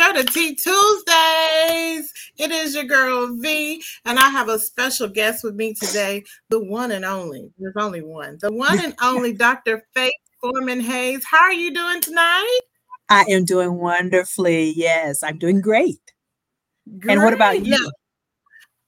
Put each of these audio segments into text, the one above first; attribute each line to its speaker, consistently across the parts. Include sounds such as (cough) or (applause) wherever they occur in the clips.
Speaker 1: Welcome to Tea Tuesdays. It is your girl V, and I have a special guest with me today, the one and only. There's only one, the one and (laughs) only Dr. Faith Foreman Hays. How are you doing tonight?
Speaker 2: I am doing wonderfully. Yes, I'm doing great. great. And what about you? Yeah.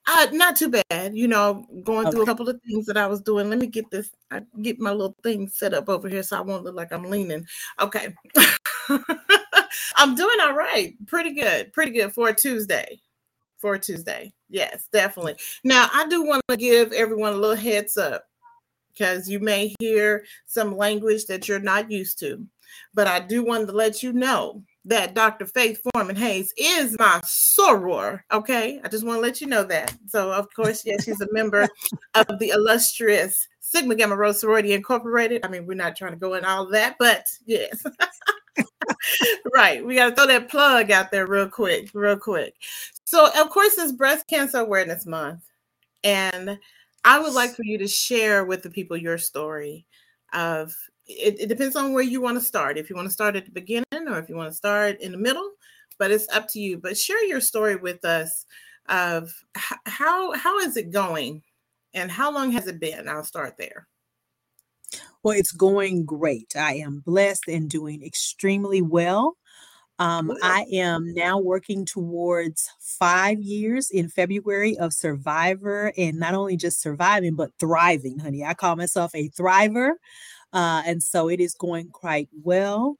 Speaker 1: Uh, not too bad. You know, going okay. through a couple of things that I was doing. Let me get this. I get my little thing set up over here so I won't look like I'm leaning. Okay. (laughs) I'm doing all right. Pretty good. Pretty good for a Tuesday. For a Tuesday. Yes, definitely. Now, I do want to give everyone a little heads up because you may hear some language that you're not used to. But I do want to let you know that Dr. Faith Foreman Hays is my soror. Okay. I just want to let you know that. So, of course, yes, she's a member (laughs) of the illustrious Sigma Gamma Rho Sorority Incorporated. I mean, we're not trying to go in all that, but yes. (laughs) right. We got to throw that plug out there real quick, real quick. So, of course, it's Breast Cancer Awareness Month. And I would like for you to share with the people your story of it, it depends on where you want to start. If you want to start at the beginning or if you want to start in the middle, but it's up to you. But share your story with us of how how is it going and how long has it been? I'll start there.
Speaker 2: Well, it's going great. I am blessed and doing extremely well. Um, I am now working towards five years in February of Survivor and not only just surviving, but thriving, honey. I call myself a thriver. Uh, and so it is going quite well.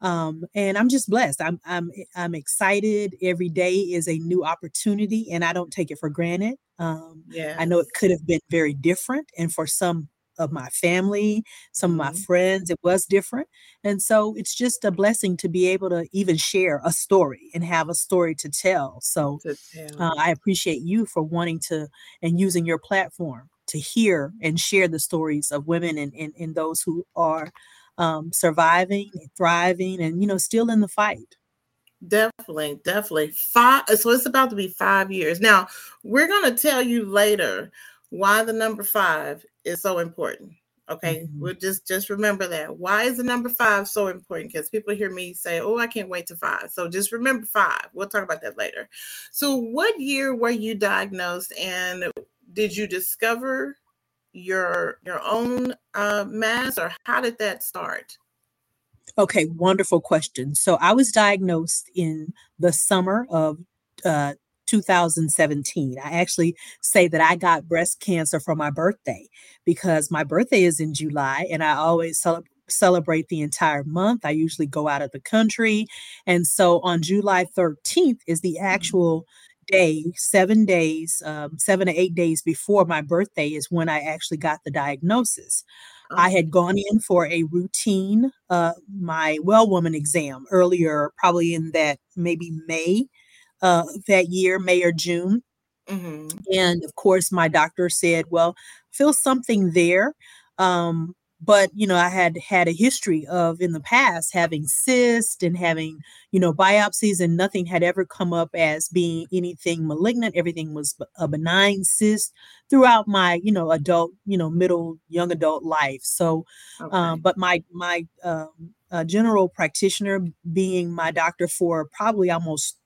Speaker 2: Um, and I'm just blessed. I'm I'm I'm excited. Every day is a new opportunity, and I don't take it for granted. Um, yeah, I know it could have been very different, and for some of my family, some of my mm-hmm. friends, it was different. And so it's just a blessing to be able to even share a story and have a story to tell. So to tell. Uh, I appreciate you for wanting to and using your platform to hear and share the stories of women and, and, and those who are um, surviving, thriving, and you know, still in the fight.
Speaker 1: Definitely, definitely. Five. So it's about to be five years. Now we're going to tell you later why the number five is so important. Okay, mm-hmm. we'll just just remember that. Why is the number five so important? Because people hear me say, "Oh, I can't wait to five. So just remember five. We'll talk about that later. So, what year were you diagnosed, and did you discover your your own uh, mass, or how did that start?
Speaker 2: Okay, wonderful question. So I was diagnosed in the summer of uh, 2017. I actually say that I got breast cancer for my birthday because my birthday is in July and I always celebrate celebrate the entire month. I usually go out of the country. And so on July 13th is the mm-hmm. actual day, seven days, um, seven to eight days before my birthday is when I actually got the diagnosis. I had gone in for a routine, uh, my well woman exam earlier, probably in that maybe May uh, that year, May or June. Mm-hmm. And of course, my doctor said, Well, feel something there. Um, but you know i had had a history of in the past having cysts and having you know biopsies and nothing had ever come up as being anything malignant everything was a benign cyst throughout my you know adult you know middle young adult life so um, okay. um, but my my um, uh, general practitioner being my doctor for probably almost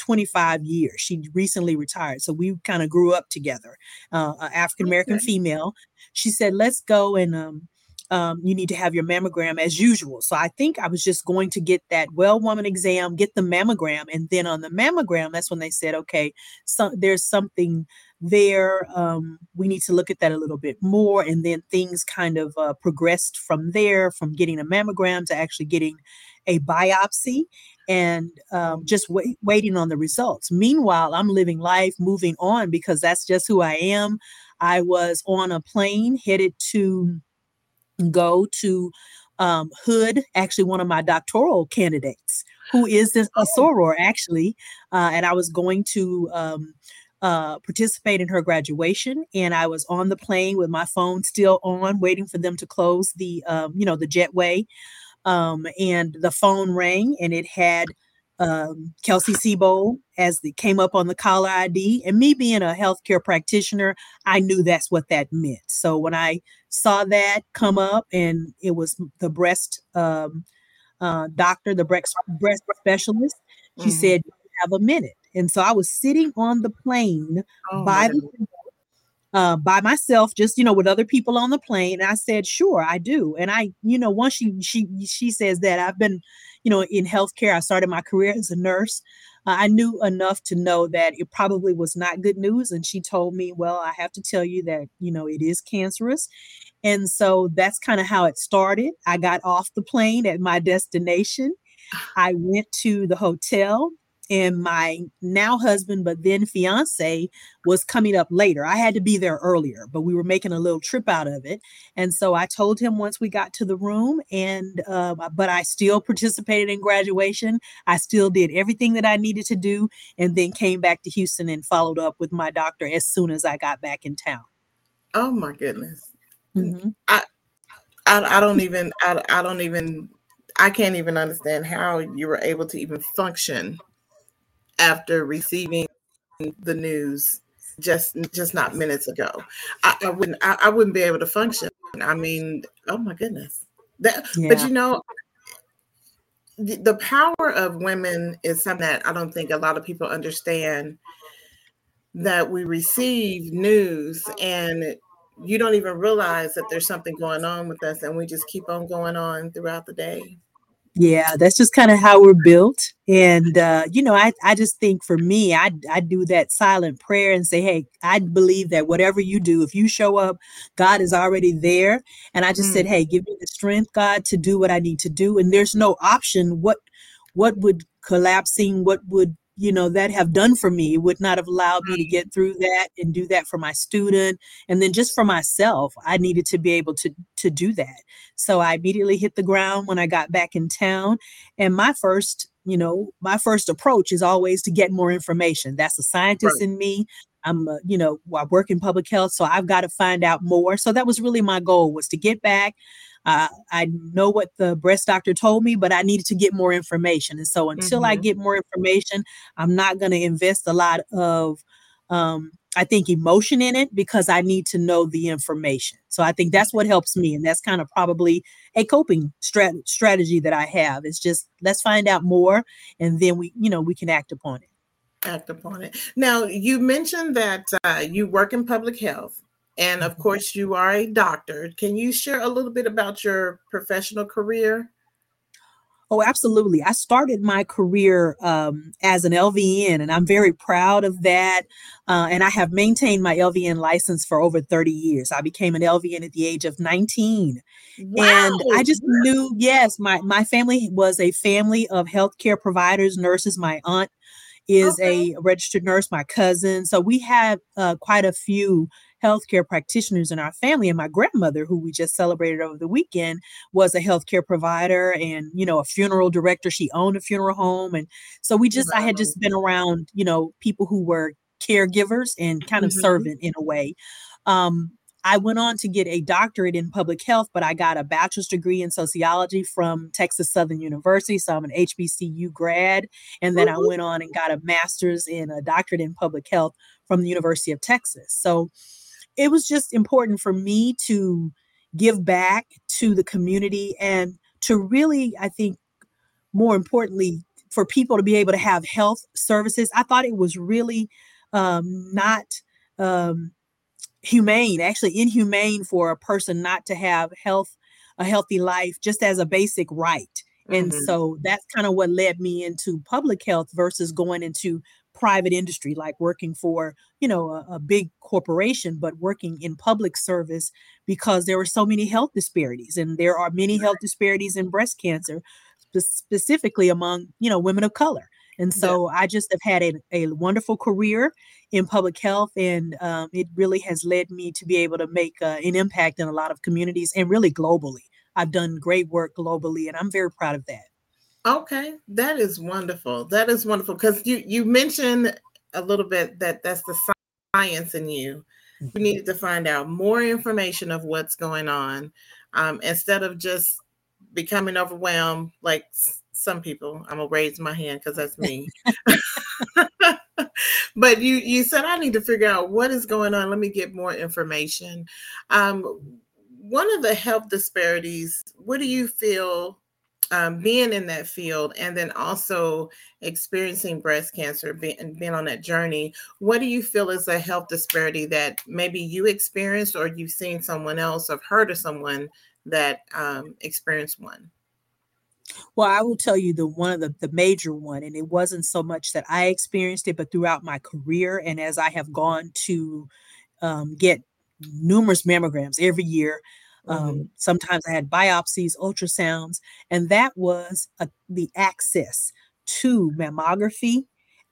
Speaker 2: 25 years. She recently retired. So we kind of grew up together, uh, African American okay. female. She said, let's go and um, um, you need to have your mammogram as usual. So I think I was just going to get that well woman exam, get the mammogram. And then on the mammogram, that's when they said, okay, so there's something there. Um, we need to look at that a little bit more. And then things kind of uh, progressed from there, from getting a mammogram to actually getting a biopsy and um, just wait, waiting on the results. Meanwhile, I'm living life, moving on because that's just who I am. I was on a plane headed to go to um, Hood, actually one of my doctoral candidates, who is this, a oh. soror actually, uh, and I was going to um, uh, participate in her graduation, and I was on the plane with my phone still on, waiting for them to close the, um, you know, the jetway, um, and the phone rang, and it had um, Kelsey Seybold as the came up on the caller ID. And me being a healthcare practitioner, I knew that's what that meant. So when I saw that come up and it was the breast um, uh, doctor, the breast breast specialist. She mm-hmm. said, "Have a minute." And so I was sitting on the plane oh, by the uh, by myself, just you know, with other people on the plane. And I said, "Sure, I do." And I, you know, once she she she says that I've been, you know, in healthcare. I started my career as a nurse. Uh, I knew enough to know that it probably was not good news. And she told me, "Well, I have to tell you that you know it is cancerous." And so that's kind of how it started. I got off the plane at my destination. I went to the hotel and my now husband, but then fiance, was coming up later. I had to be there earlier, but we were making a little trip out of it. And so I told him once we got to the room, and uh, but I still (laughs) participated in graduation. I still did everything that I needed to do, and then came back to Houston and followed up with my doctor as soon as I got back in town.
Speaker 1: Oh my goodness! Mm-hmm. I, I, I don't even I, I don't even I can't even understand how you were able to even function after receiving the news just just not minutes ago. I, I wouldn't I, I, wouldn't be able to function. I mean, oh my goodness. That yeah. but you know the, the power of women is something that I don't think a lot of people understand that we receive news and you don't even realize that there's something going on with us and we just keep on going on throughout the day.
Speaker 2: Yeah, that's just kind of how we're built. And uh, you know, I, I just think for me, I I do that silent prayer and say, Hey, I believe that whatever you do, if you show up, God is already there. And I just mm. said, Hey, give me the strength, God, to do what I need to do. And there's no option. What what would collapsing, what would you know that have done for me would not have allowed me to get through that and do that for my student and then just for myself i needed to be able to to do that. So i immediately hit the ground when i got back in town and my first you know my first approach is always to get more information. That's a scientist right. in me. I'm a, you know i work in public health so i've got to find out more. So that was really my goal was to get back uh, I know what the breast doctor told me, but I needed to get more information. And so until mm-hmm. I get more information, I'm not going to invest a lot of, um, I think, emotion in it because I need to know the information. So I think that's what helps me. And that's kind of probably a coping strat- strategy that I have. It's just let's find out more and then we, you know, we can act upon it
Speaker 1: act upon it. Now, you mentioned that uh, you work in public health. And of mm-hmm. course, you are a doctor. Can you share a little bit about your professional career?
Speaker 2: Oh, absolutely. I started my career um, as an LVN, and I'm very proud of that. Uh, and I have maintained my LVN license for over 30 years. I became an LVN at the age of 19. Wow. And I just knew, yes, my, my family was a family of healthcare providers, nurses. My aunt is okay. a registered nurse, my cousin. So we have uh, quite a few healthcare practitioners in our family. And my grandmother, who we just celebrated over the weekend, was a healthcare provider and, you know, a funeral director. She owned a funeral home. And so we just, I had just been around, you know, people who were caregivers and kind of mm-hmm. servant in a way. Um, I went on to get a doctorate in public health, but I got a bachelor's degree in sociology from Texas Southern University. So I'm an HBCU grad. And then mm-hmm. I went on and got a master's in a doctorate in public health from the University of Texas. So it was just important for me to give back to the community and to really, I think, more importantly, for people to be able to have health services. I thought it was really um, not um, humane, actually inhumane for a person not to have health, a healthy life, just as a basic right. And mm-hmm. so that's kind of what led me into public health versus going into private industry, like working for, you know, a, a, big corporation, but working in public service because there were so many health disparities. And there are many health disparities in breast cancer, specifically among, you know, women of color. And so yeah. I just have had a, a wonderful career in public health, and um, it really has led me to be able to make uh, an impact in a lot of communities and really globally. I've done great work globally, and I'm very proud of that.
Speaker 1: Okay, that is wonderful. That is wonderful because you you mentioned a little bit that that's the science in you. We mm-hmm. needed to find out more information of what's going on um, instead of just becoming overwhelmed like some people. I'm gonna raise my hand because that's me. (laughs) (laughs) but you you said I need to figure out what is going on. Let me get more information. Um, one of the health disparities. What do you feel um, being in that field and then also experiencing breast cancer being, being on that journey what do you feel is a health disparity that maybe you experienced or you've seen someone else or heard of someone that um, experienced one?
Speaker 2: Well, I will tell you the one of the, the major one, and it wasn't so much that I experienced it, but throughout my career, and as I have gone to um, get numerous mammograms every year, um, mm-hmm. sometimes I had biopsies, ultrasounds, and that was a, the access to mammography, mm.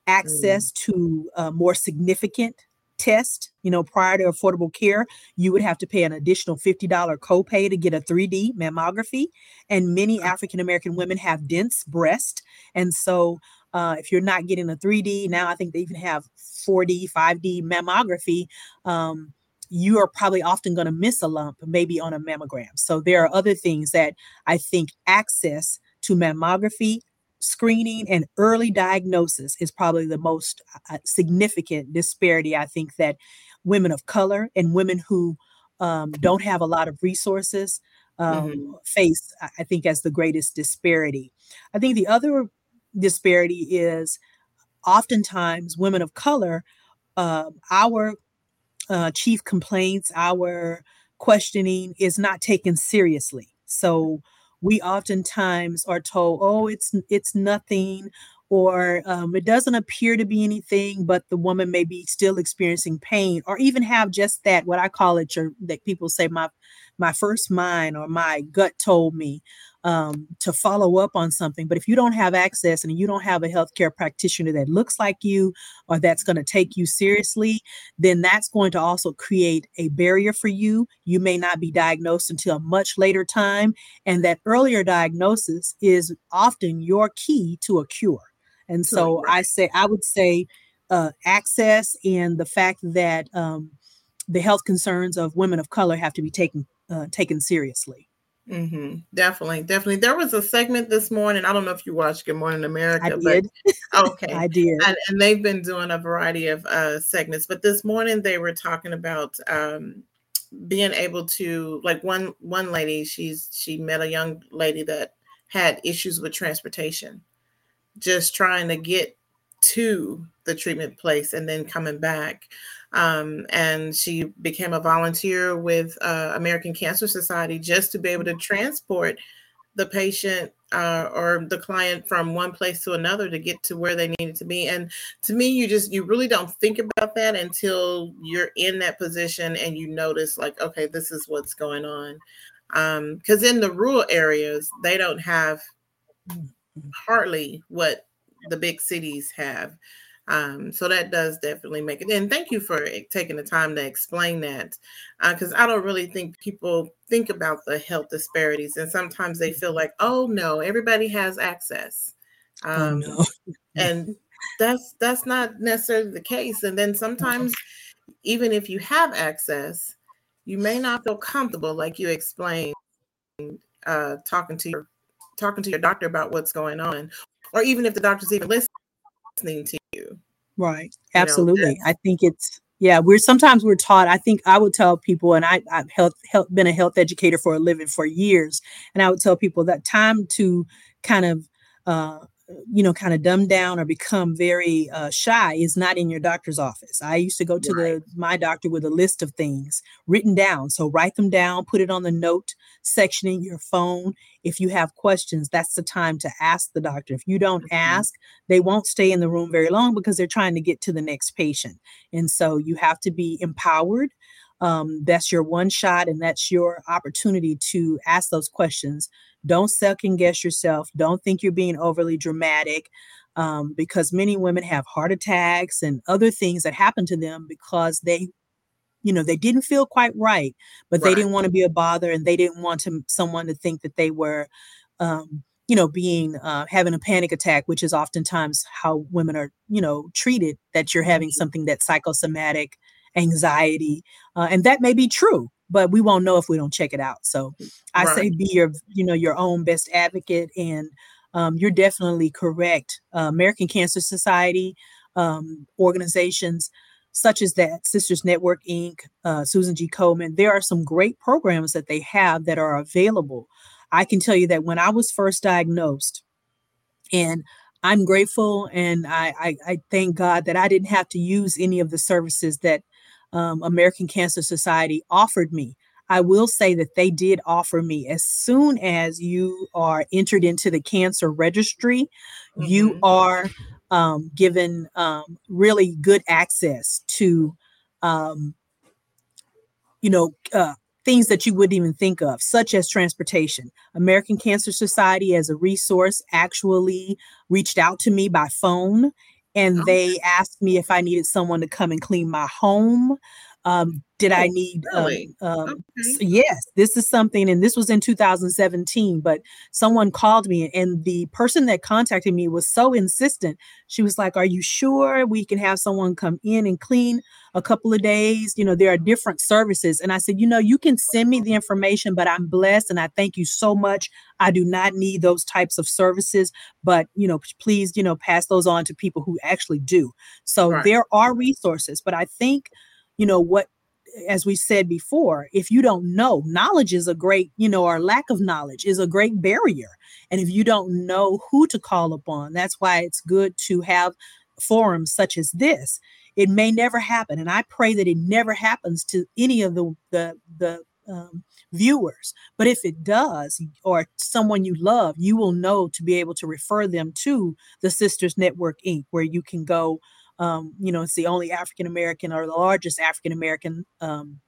Speaker 2: access mm. to uh, more significant test, you know, prior to affordable care, you would have to pay an additional $50 copay to get a 3D mammography. And many African American women have dense breast. And so uh, if you're not getting a 3D, now I think they even have 4D, 5D mammography. Um, you are probably often going to miss a lump, maybe on a mammogram. So there are other things that I think access to mammography screening and early diagnosis is probably the most uh, significant disparity I think that women of color and women who um, don't have a lot of resources um, mm-hmm. face, I think, as the greatest disparity. I think the other disparity is oftentimes women of color, uh, our uh, chief complaints, our questioning is not taken seriously. So we oftentimes are told, "Oh, it's it's nothing," or um, it doesn't appear to be anything, but the woman may be still experiencing pain, or even have just that what I call it, your, that people say my my first mind or my gut told me um, to follow up on something. But if you don't have access and you don't have a healthcare practitioner that looks like you or that's going to take you seriously, then that's going to also create a barrier for you. You may not be diagnosed until a much later time. And that earlier diagnosis is often your key to a cure. And so I say, I would say, uh, access and the fact that um, the health concerns of women of color have to be taken uh, taken seriously.
Speaker 1: Mm-hmm. Definitely, definitely. There was a segment this morning. I don't know if you watched Good Morning America. I
Speaker 2: did.
Speaker 1: okay, (laughs)
Speaker 2: I did.
Speaker 1: And, and, they've been doing a variety of uh, segments, but this morning they were talking about um, being able to, like one one lady, she's she met a young lady that had issues with transportation, just trying to get to the treatment place and then coming back. Um, and she became a volunteer with uh, American Cancer Society just to be able to transport the patient uh, or the client from one place to another to get to where they needed to be. And to me, you just you really don't think about that until you're in that position and you notice like, okay, this is what's going on. Because um, in the rural areas, they don't have hardly what the big cities have. Um, so that does definitely make it. And thank you for taking the time to explain that, because uh, I don't really think people think about the health disparities, and sometimes they feel like, oh no, everybody has access,
Speaker 2: oh, um, oh, no. (laughs)
Speaker 1: and that's that's not necessarily the case. And then sometimes, even if you have access, you may not feel comfortable, like you explained, uh, talking to your talking to your doctor about what's going on, or even if the doctor's even listening to you.
Speaker 2: Right. Absolutely. You know, I think it's yeah, we're sometimes we're taught. I think I would tell people, and I, I've health, health, been a health educator for a living for years, and I would tell people that time to kind of uh, you know, kind of dumb down or become very uh, shy is not in your doctor's office. I used to go to right. the my doctor with a list of things written down. So write them down, put it on the note section in your phone. If you have questions, that's the time to ask the doctor. If you don't mm-hmm. ask, they won't stay in the room very long because they're trying to get to the next patient. And so you have to be empowered um, that's your one shot and that's your opportunity to ask those questions don't second guess yourself. Don't think you're being overly dramatic um, because many women have heart attacks and other things that happen to them because they you know they didn't feel quite right but right. they didn't want to be a bother and they didn't want to someone to think that they were um, you know being uh, having a panic attack which is oftentimes how women are you know treated that you're having mm-hmm. something that's psychosomatic anxiety uh, and that may be true but we won't know if we don't check it out. So I right. say be your, you know, your own best advocate. And um, you're definitely correct. Uh, American Cancer Society um, organizations such as that, Sisters Network Inc., uh, Susan G. Komen, there are some great programs that they have that are available. I can tell you that when I was first diagnosed, and I'm grateful and I, I, I thank God that I didn't have to use any of the services that um, American Cancer Society offered me. I will say that they did offer me as soon as you are entered into the cancer registry, mm-hmm. you are um, given um, really good access to, um, you know, uh, things that you wouldn't even think of, such as transportation. American Cancer Society, as a resource, actually reached out to me by phone and they asked me if I needed someone to come and clean my home. Um, did oh, I need? Um, really? Um, um, okay. Yes, this is something, and this was in 2017. But someone called me, and the person that contacted me was so insistent. She was like, "Are you sure we can have someone come in and clean a couple of days? You know, there are different services." And I said, "You know, you can send me the information, but I'm blessed, and I thank you so much. I do not need those types of services, but you know, please, you know, pass those on to people who actually do." So right. there are resources, but I think you know what as we said before if you don't know knowledge is a great you know or lack of knowledge is a great barrier. And if you don't know who to call upon that's why it's good to have forums such as this. It may never happen and i pray that it never happens to any of the the the um, viewers. But if it does or someone you love you will know to be able to refer them to the sisters network inc where you can go um, you know, it's the only African American or the largest African American um,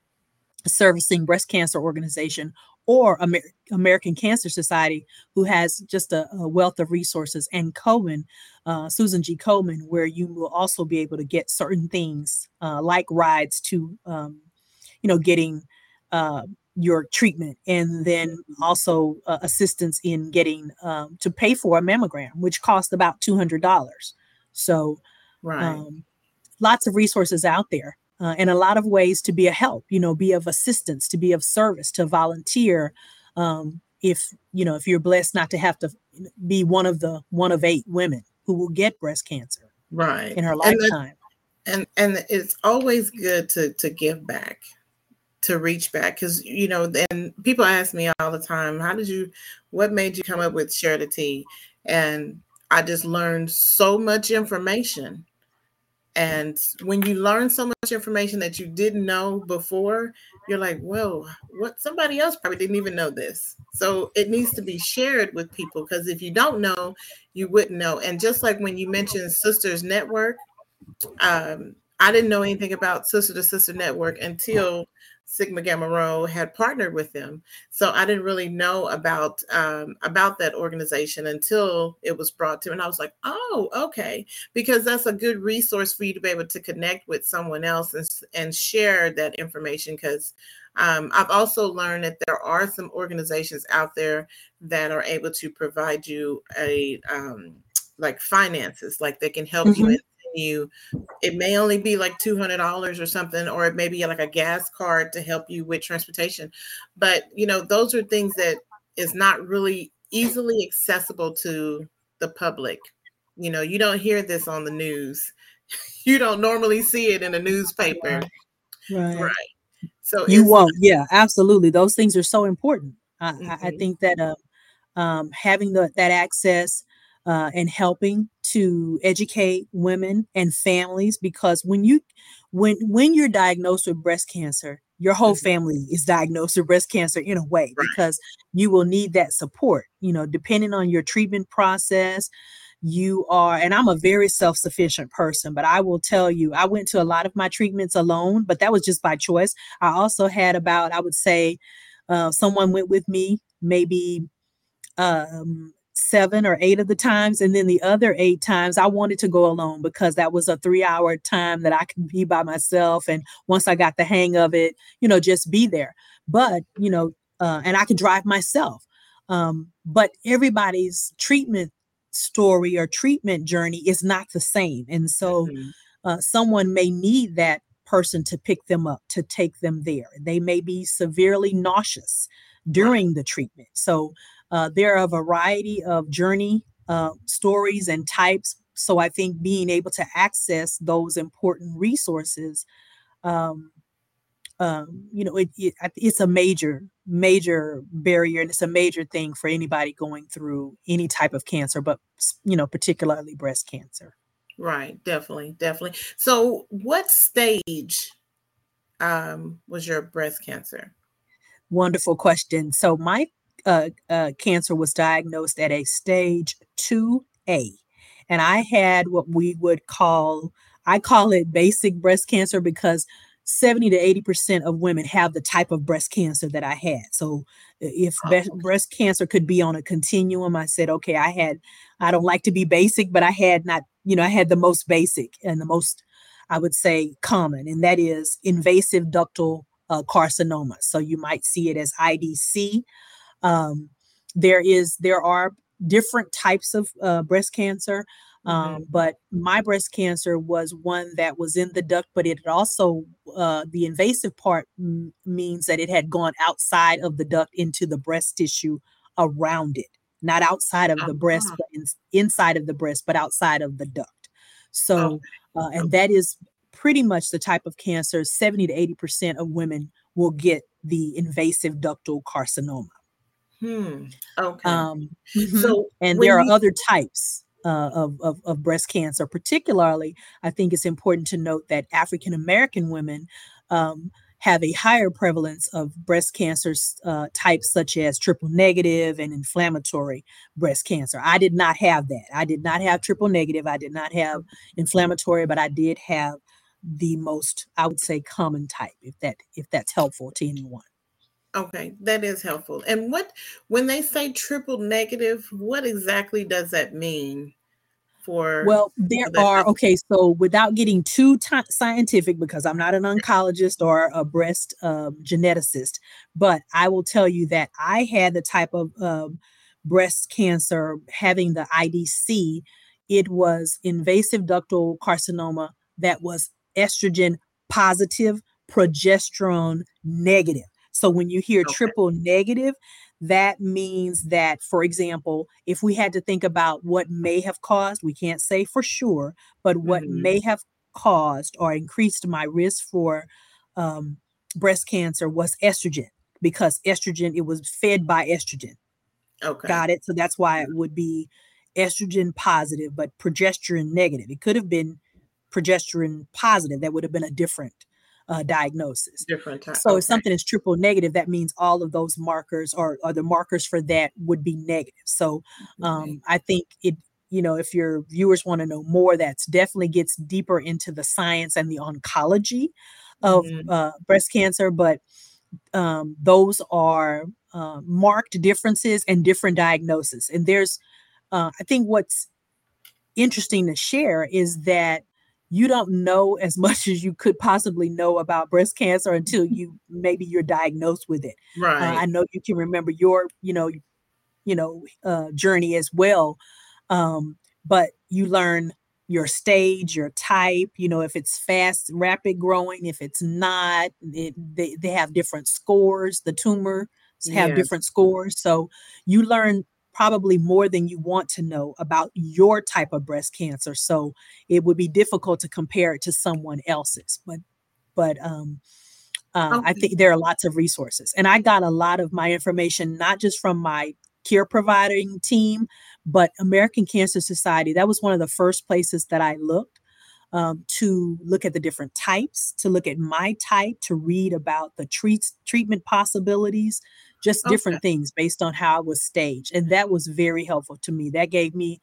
Speaker 2: servicing breast cancer organization or Amer- American Cancer Society, who has just a, a wealth of resources, and Komen, uh, Susan G. Komen, where you will also be able to get certain things uh, like rides to, um, you know, getting uh, your treatment, and then also uh, assistance in getting um, to pay for a mammogram, which costs about two hundred dollars. So
Speaker 1: Right. Um,
Speaker 2: lots of resources out there uh, and a lot of ways to be a help, you know, be of assistance, to be of service, to volunteer. Um, if, you know, if you're blessed not to have to be one of the one of eight women who will get breast cancer
Speaker 1: right
Speaker 2: in her lifetime.
Speaker 1: And, and, and it's always good to, to give back to reach back because you know then people ask me all the time how did you what made you come up with share the tea and i just learned so much information and when you learn so much information that you didn't know before, you're like, whoa, what somebody else probably didn't even know this. So it needs to be shared with people because if you don't know, you wouldn't know. And just like when you mentioned Sisters Network, um, I didn't know anything about Sister to Sister Network until Sigma Gamma Rho had partnered with them. So I didn't really know about um, about that organization until it was brought to, and I was like, oh, okay, because that's a good resource for you to be able to connect with someone else and and share that information. Because um, I've also learned that there are some organizations out there that are able to provide you a um, like finances, like they can help mm-hmm. you in you it may only be like $200 or something or it may be like a gas card to help you with transportation. But you know those are things that is not really easily accessible to the public. You know you don't hear this on the news. (laughs) You don't normally see it in a newspaper.
Speaker 2: Right,
Speaker 1: right. so
Speaker 2: you won't. Yeah absolutely. Those things are so important. I, mm-hmm. I think that uh, um, having the, that access uh, and helping to educate women and families because when you when when you're diagnosed with breast cancer your whole mm-hmm. family is diagnosed with breast cancer in a way because you will need that support you know depending on your treatment process you are and i'm a very self-sufficient person but i will tell you i went to a lot of my treatments alone but that was just by choice i also had about i would say uh, someone went with me maybe um, seven or eight of the times. And then the other eight times I wanted to go alone because that was a three hour time that I could be by myself. And once I got the hang of it, you know, just be there. But, you know, uh, and I could drive myself. Um, but everybody's treatment story or treatment journey is not the same. And so mm-hmm. uh, someone may need that person to pick them up, to take them there. They may be severely nauseous during the treatment. So uh, there are a variety of journey uh, stories and types. So I think being able to access those important resources, um, um, you know, it, it, it's a major, major barrier and it's a major thing for anybody going through any type of cancer, but you know, particularly breast cancer.
Speaker 1: Right, definitely, definitely. So, what stage um, was your breast cancer?
Speaker 2: Wonderful question. So, my uh, uh, cancer was diagnosed at a stage 2A, and I had what we would call, I call it basic breast cancer because 70 to 80% of women have the type of breast cancer that I had. So if oh, breast cancer could be on a continuum, I said, okay, I had, I don't like to be basic, but I had not, you know, I had the most basic and the most, I would say, common, and that is invasive ductal uh, carcinoma. So you might see it as IDC. Um, there is, there are different types of uh, breast cancer. Um, mm-hmm. But my breast cancer was one that was in the duct, but it also, uh, the invasive part m- means that it had gone outside of the duct into the breast tissue around it, not outside of the breast, uh-huh. but in, inside of the breast, but outside of the duct. So, uh, and that is pretty much the type of cancer 70 to 80% of women will get the invasive ductal carcinoma.
Speaker 1: Hmm. Okay. Um,
Speaker 2: mm-hmm. So, and there are other types uh, of, of, of, breast cancer. Particularly, I think it's important to note that African American women um, have a higher prevalence of breast cancer uh, types such as triple negative and inflammatory breast cancer. I did not have that. I did not have triple negative. I did not have inflammatory, but I did have the most, I would say, common type. If that if that's helpful to anyone.
Speaker 1: Okay, that is helpful. And what when they say triple negative, what exactly does that mean? For
Speaker 2: well, there are okay. So without getting too t- scientific, because I'm not an oncologist or a breast um, geneticist, but I will tell you that I had the type of um, breast cancer having the IDC. It was invasive ductal carcinoma that was estrogen positive, progesterone negative. So when you hear okay. triple negative, that means that, for example, if we had to think about what may have caused, we can't say for sure, but what mm-hmm. may have caused or increased my risk for um, breast cancer was estrogen because estrogen, it was fed by estrogen. Okay. Got it. So that's why it would be estrogen positive, but progesterone negative. It could have been progesterone positive. That would have been a different uh, diagnosis.
Speaker 1: Different type.
Speaker 2: So okay. if something is triple negative, that means all of those markers or, or the markers for that would be negative. So um, okay. I think it, you know, if your viewers want to know more, that's definitely gets deeper into the science and the oncology of mm-hmm. uh, breast cancer. But um, those are uh, marked differences and different diagnoses. And there's, uh, I think what's interesting to share is that you don't know as much as you could possibly know about breast cancer until (laughs) you maybe you're diagnosed with it.
Speaker 1: Right.
Speaker 2: Uh, I know you can remember your, you know, you know, uh, journey as well, um, but you learn your stage, your type. You know, if it's fast, rapid growing, if it's not, it, they they have different scores. The tumors have yes. different scores, so you learn probably more than you want to know about your type of breast cancer. So it would be difficult to compare it to someone else's. But but um uh, okay. I think there are lots of resources. And I got a lot of my information not just from my care providing team, but American Cancer Society. That was one of the first places that I looked um, to look at the different types, to look at my type, to read about the treats, treatment possibilities, just different okay. things based on how I was staged. And that was very helpful to me. That gave me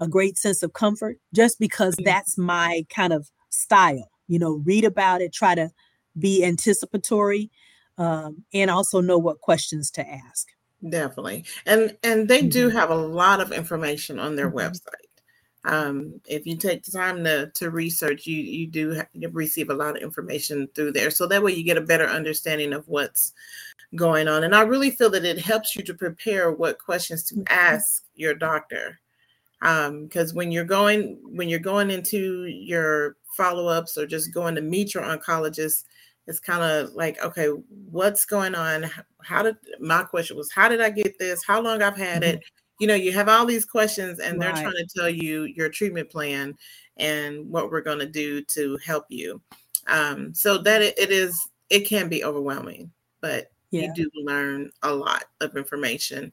Speaker 2: a great sense of comfort just because mm-hmm. that's my kind of style. You know, read about it, try to be anticipatory, um, and also know what questions to ask.
Speaker 1: Definitely. And and they mm-hmm. do have a lot of information on their mm-hmm. website um, if you take the time to to research, you you do receive a lot of information through there. So that way you get a better understanding of what's going on. And I really feel that it helps you to prepare what questions to mm-hmm. ask your doctor. Because um, when you're going when you're going into your follow-ups or just going to meet your oncologist, it's kind of like, okay, what's going on? How did my question was, how did I get this? How long I've had mm-hmm. it? You know, you have all these questions and they're trying to tell you your treatment plan and what we're going to do to help you. Um, so that it, it is, it can be overwhelming, but yeah. you do learn a lot of information.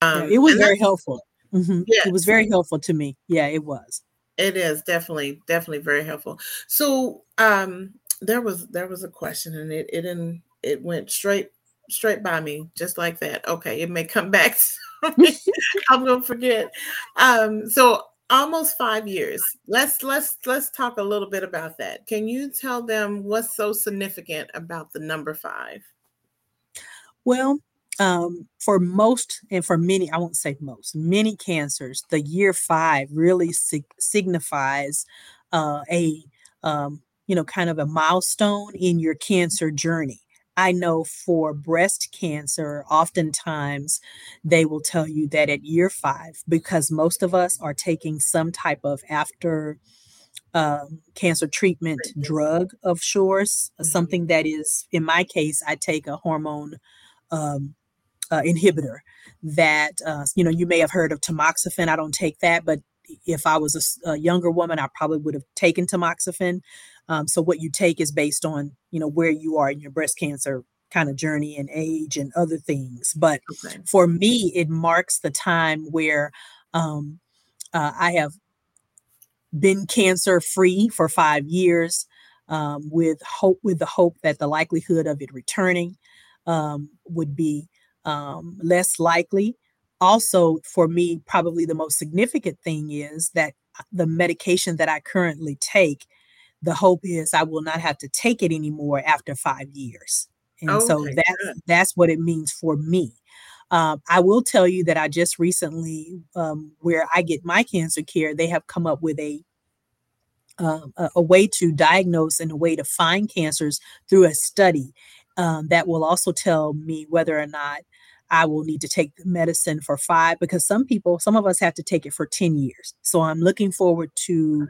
Speaker 2: Um, yeah, it was very helpful. Mm-hmm. Yeah, it was very helpful to me. Yeah, it was.
Speaker 1: It is definitely, definitely very helpful. So, um, there was there was a question, and it it didn't it went straight straight by me just like that. Okay, it may come back. (laughs) (laughs) I'm gonna forget. Um, so almost five years. Let's let's let's talk a little bit about that. Can you tell them what's so significant about the number five?
Speaker 2: Well, um, for most and for many, I won't say most, many cancers, the year five really sig- signifies uh, a um, you know kind of a milestone in your cancer journey. I know for breast cancer, oftentimes they will tell you that at year five, because most of us are taking some type of after um, cancer treatment drug of sorts, mm-hmm. something that is, in my case, I take a hormone um, uh, inhibitor that, uh, you know, you may have heard of tamoxifen. I don't take that, but if I was a, a younger woman, I probably would have taken tamoxifen. Um, so what you take is based on, you know, where you are in your breast cancer kind of journey and age and other things. But okay. for me, it marks the time where um, uh, I have been cancer free for five years um, with hope, with the hope that the likelihood of it returning um, would be um, less likely. Also, for me, probably the most significant thing is that uh, the medication that I currently take the hope is I will not have to take it anymore after five years. And okay, so that's that's what it means for me. Um, I will tell you that I just recently, um, where I get my cancer care, they have come up with a, uh, a way to diagnose and a way to find cancers through a study um, that will also tell me whether or not I will need to take the medicine for five because some people, some of us have to take it for 10 years. So I'm looking forward to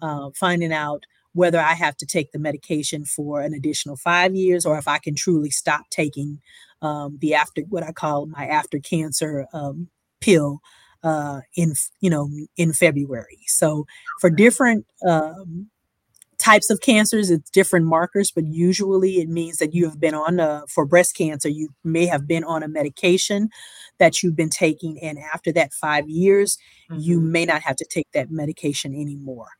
Speaker 2: uh, finding out whether I have to take the medication for an additional five years or if I can truly stop taking um, the after what I call my after cancer um, pill uh, in you know in February. So for different um, types of cancers, it's different markers, but usually it means that you have been on a, for breast cancer, you may have been on a medication that you've been taking, and after that five years, mm-hmm. you may not have to take that medication anymore.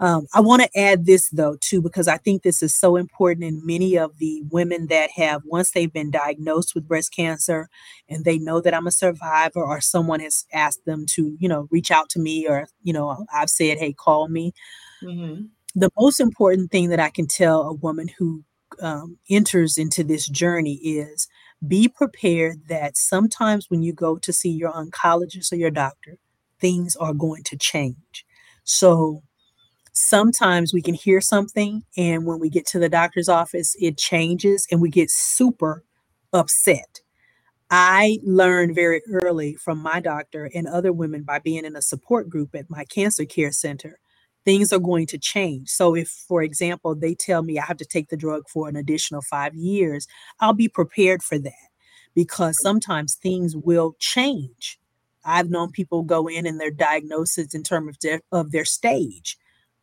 Speaker 2: Um, I want to add this though too because I think this is so important in many of the women that have once they've been diagnosed with breast cancer and they know that I'm a survivor or someone has asked them to you know reach out to me or you know I've said hey call me. Mm-hmm. The most important thing that I can tell a woman who um, enters into this journey is be prepared that sometimes when you go to see your oncologist or your doctor, things are going to change. So sometimes we can hear something and when we get to the doctor's office it changes and we get super upset. I learned very early from my doctor and other women by being in a support group at my cancer care center things are going to change. So if for example they tell me i have to take the drug for an additional five years i'll be prepared for that because sometimes things will change. I've known people go in and their diagnosis in terms of their, of their stage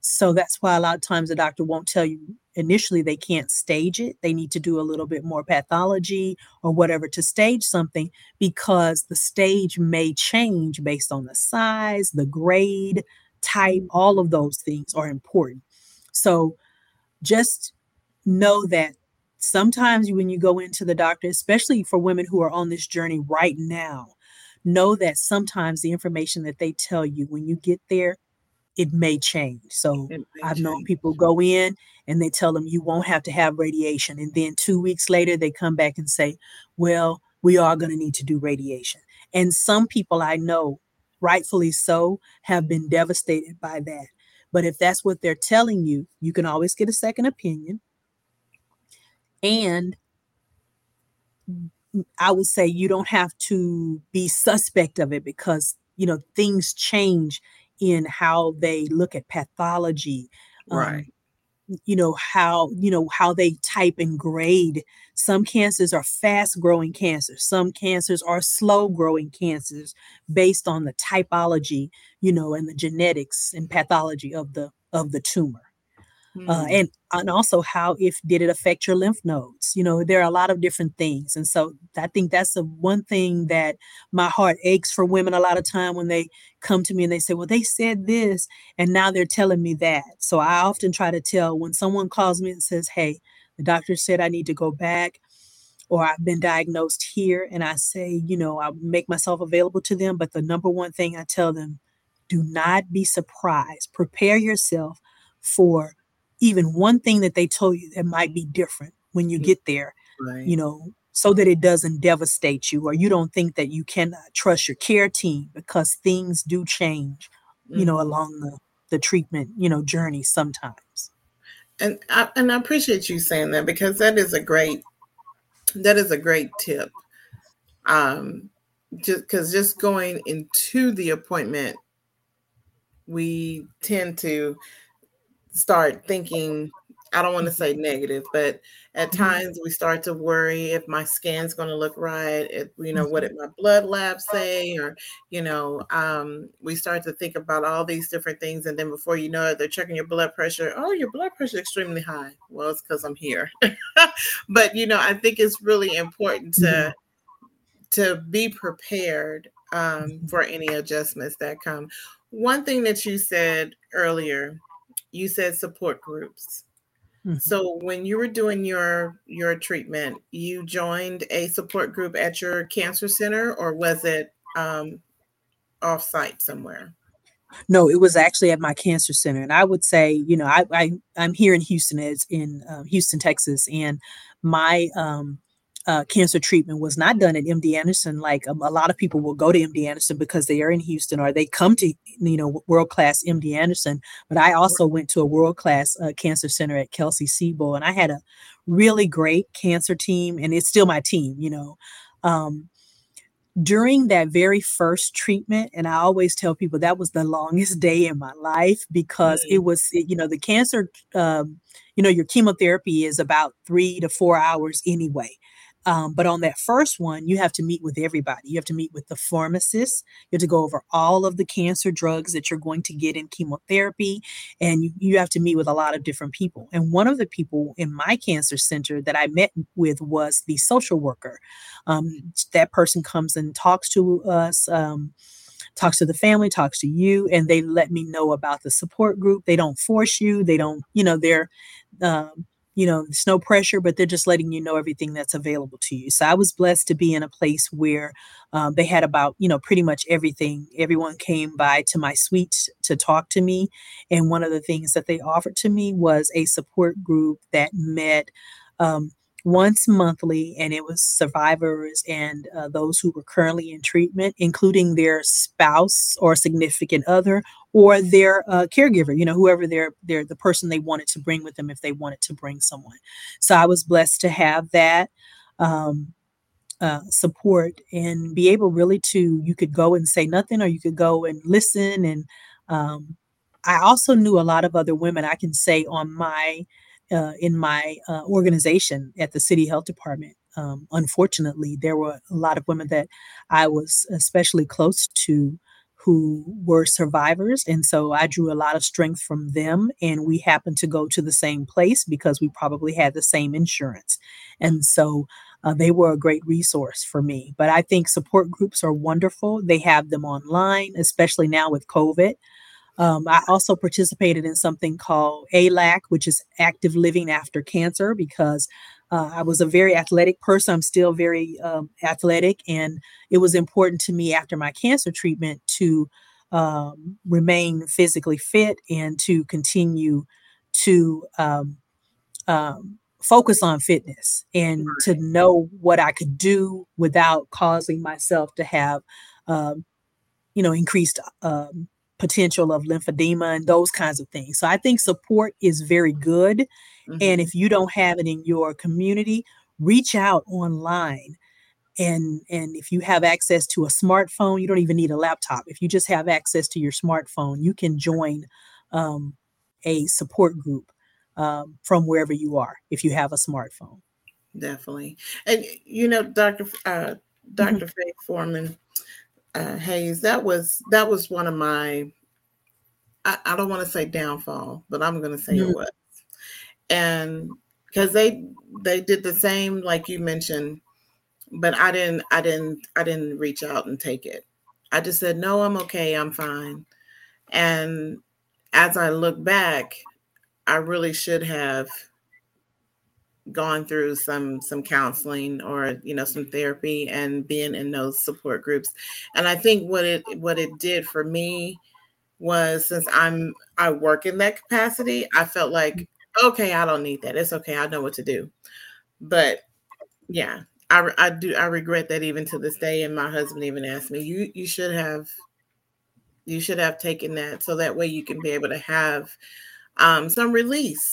Speaker 2: so that's why a lot of times the doctor won't tell you initially they can't stage it. They need to do a little bit more pathology or whatever to stage something because the stage may change based on the size, the grade, type, mm-hmm. all of those things are important. So just know that sometimes when you go into the doctor, especially for women who are on this journey right now, know that sometimes the information that they tell you when you get there it may change. So may I've change. known people go in and they tell them you won't have to have radiation. And then two weeks later, they come back and say, well, we are going to need to do radiation. And some people I know, rightfully so, have been devastated by that. But if that's what they're telling you, you can always get a second opinion. And I would say you don't have to be suspect of it because, you know, things change in how they look at pathology
Speaker 1: right.
Speaker 2: um, you know how you know how they type and grade. Some cancers are fast growing cancers. Some cancers are slow growing cancers based on the typology you know and the genetics and pathology of the of the tumor Mm. Uh, and and also how if did it affect your lymph nodes you know there are a lot of different things and so i think that's the one thing that my heart aches for women a lot of time when they come to me and they say well they said this and now they're telling me that so i often try to tell when someone calls me and says hey the doctor said i need to go back or I've been diagnosed here, and I say, you know, I make myself available to them. But the number one thing I tell them do not be surprised. Prepare yourself for even one thing that they told you that might be different when you get there, right. you know, so that it doesn't devastate you or you don't think that you cannot trust your care team because things do change, mm-hmm. you know, mm-hmm. along the, the treatment, you know, journey sometimes.
Speaker 1: And I, and I appreciate you saying that because that is a great that is a great tip. Um, just because just going into the appointment, we tend to start thinking I don't want to say negative, but at mm-hmm. times we start to worry if my scan's going to look right, if you know what mm-hmm. did my blood labs say, or you know, um, we start to think about all these different things, and then before you know it, they're checking your blood pressure. Oh, your blood pressure is extremely high. Well, it's because I'm here. (laughs) but you know, I think it's really important to mm-hmm. to be prepared um, for any adjustments that come. One thing that you said earlier you said support groups. Mm-hmm. So when you were doing your your treatment, you joined a support group at your cancer center, or was it um, off site somewhere?
Speaker 2: No, it was actually at my cancer center, and I would say, you know, I, I am here in Houston, it's in uh, Houston, Texas, and my um, uh, cancer treatment was not done at MD Anderson. Like um, a lot of people will go to MD Anderson because they are in Houston or they come to you know world class MD Anderson. But I also went to a world class uh, cancer center at Kelsey-Seybold, and I had a really great cancer team, and it's still my team. You know. Um, during that very first treatment and i always tell people that was the longest (laughs) day in my life because mm-hmm. it was you know the cancer um, you know your chemotherapy is about three to four hours anyway um, but on that first one, you have to meet with everybody. You have to meet with the pharmacist. You have to go over all of the cancer drugs that you're going to get in chemotherapy. And you, you have to meet with a lot of different people. And one of the people in my cancer center that I met with was the social worker. Um, that person comes and talks to us. Um, talks to the family, talks to you, and they let me know about the support group. They don't force you. They don't, you know, they're um, you know, it's no pressure, but they're just letting you know everything that's available to you. So I was blessed to be in a place where um, they had about, you know, pretty much everything. Everyone came by to my suite to talk to me. And one of the things that they offered to me was a support group that met. Um, once monthly, and it was survivors and uh, those who were currently in treatment, including their spouse or significant other or their uh, caregiver. You know, whoever they're, the person they wanted to bring with them if they wanted to bring someone. So I was blessed to have that. Um, uh, support and be able really to you could go and say nothing or you could go and listen and um, i also knew a lot of other women i can say on my uh, in my uh, organization at the city health department. Um, unfortunately, there were a lot of women that I was especially close to who were survivors. And so I drew a lot of strength from them. And we happened to go to the same place because we probably had the same insurance. And so uh, they were a great resource for me. But I think support groups are wonderful. They have them online, especially now with COVID. Um, I also participated in something called ALAC, which is Active Living After Cancer, because uh, I was a very athletic person. I'm still very um, athletic, and it was important to me after my cancer treatment to um, remain physically fit and to continue to um, um, focus on fitness and to know what I could do without causing myself to have, um, you know, increased um, potential of lymphedema and those kinds of things. So I think support is very good. Mm-hmm. And if you don't have it in your community, reach out online. And, and if you have access to a smartphone, you don't even need a laptop. If you just have access to your smartphone, you can join um, a support group um, from wherever you are if you have a smartphone.
Speaker 1: Definitely. And, you know, Dr. Uh, doctor mm-hmm. Faith Foreman, uh, Hays, that was that was one of my. I, I don't want to say downfall, but I'm going to say mm-hmm. it was. and because they they did the same like you mentioned, but I didn't I didn't I didn't reach out and take it. I just said no, I'm okay, I'm fine. And as I look back, I really should have gone through some some counseling or you know some therapy and being in those support groups. And i think what it what it did for me was since i'm i work in that capacity i felt like okay i don't need that. It's okay. I know what to do. But yeah i i do i regret that even to this day and my husband even asked me you you should have you should have taken that so that way you can be able to have um some release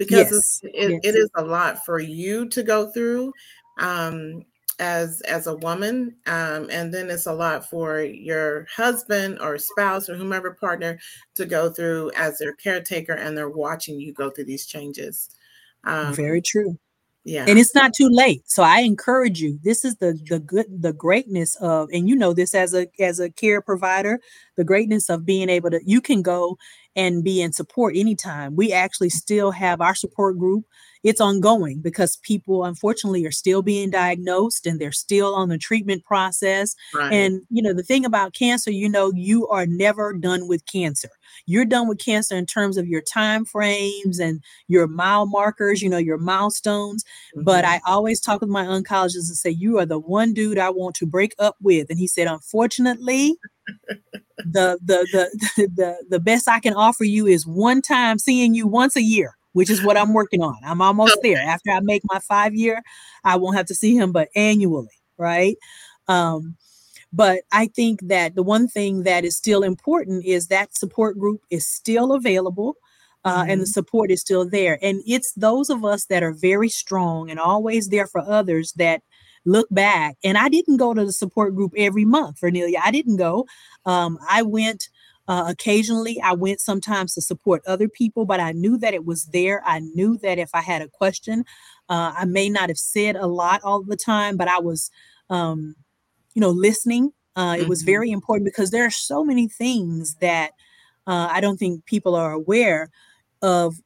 Speaker 1: because yes. it, yes. it is a lot for you to go through um, as as a woman um, and then it's a lot for your husband or spouse or whomever partner to go through as their caretaker and they're watching you go through these changes
Speaker 2: um, very true yeah and it's not too late so i encourage you this is the the good the greatness of and you know this as a as a care provider the greatness of being able to you can go and be in support anytime. We actually still have our support group. It's ongoing because people unfortunately are still being diagnosed and they're still on the treatment process. Right. And you know, the thing about cancer, you know, you are never done with cancer. You're done with cancer in terms of your time frames and your mile markers, you know, your milestones. Mm-hmm. But I always talk with my oncologists and say, You are the one dude I want to break up with. And he said, Unfortunately, the, the the (laughs) the the best I can offer you is one time seeing you once a year, which is what I'm working on. I'm almost there. After I make my five year, I won't have to see him, but annually, right? Um, but I think that the one thing that is still important is that support group is still available. Uh, mm-hmm. and the mm-hmm. support is still there. And it's those of us that are very strong and always there for others that look back. And I didn't go to the support group every month, Vernelia. I didn't go. Um, I went uh, occasionally. I went sometimes to support other people, but I knew that it was there. I knew that if I had a question, uh, I may not have said a lot all the time, but I was, um, you know, listening. Uh, it was mm-hmm. very important because there are so many things that uh, I don't think people are aware of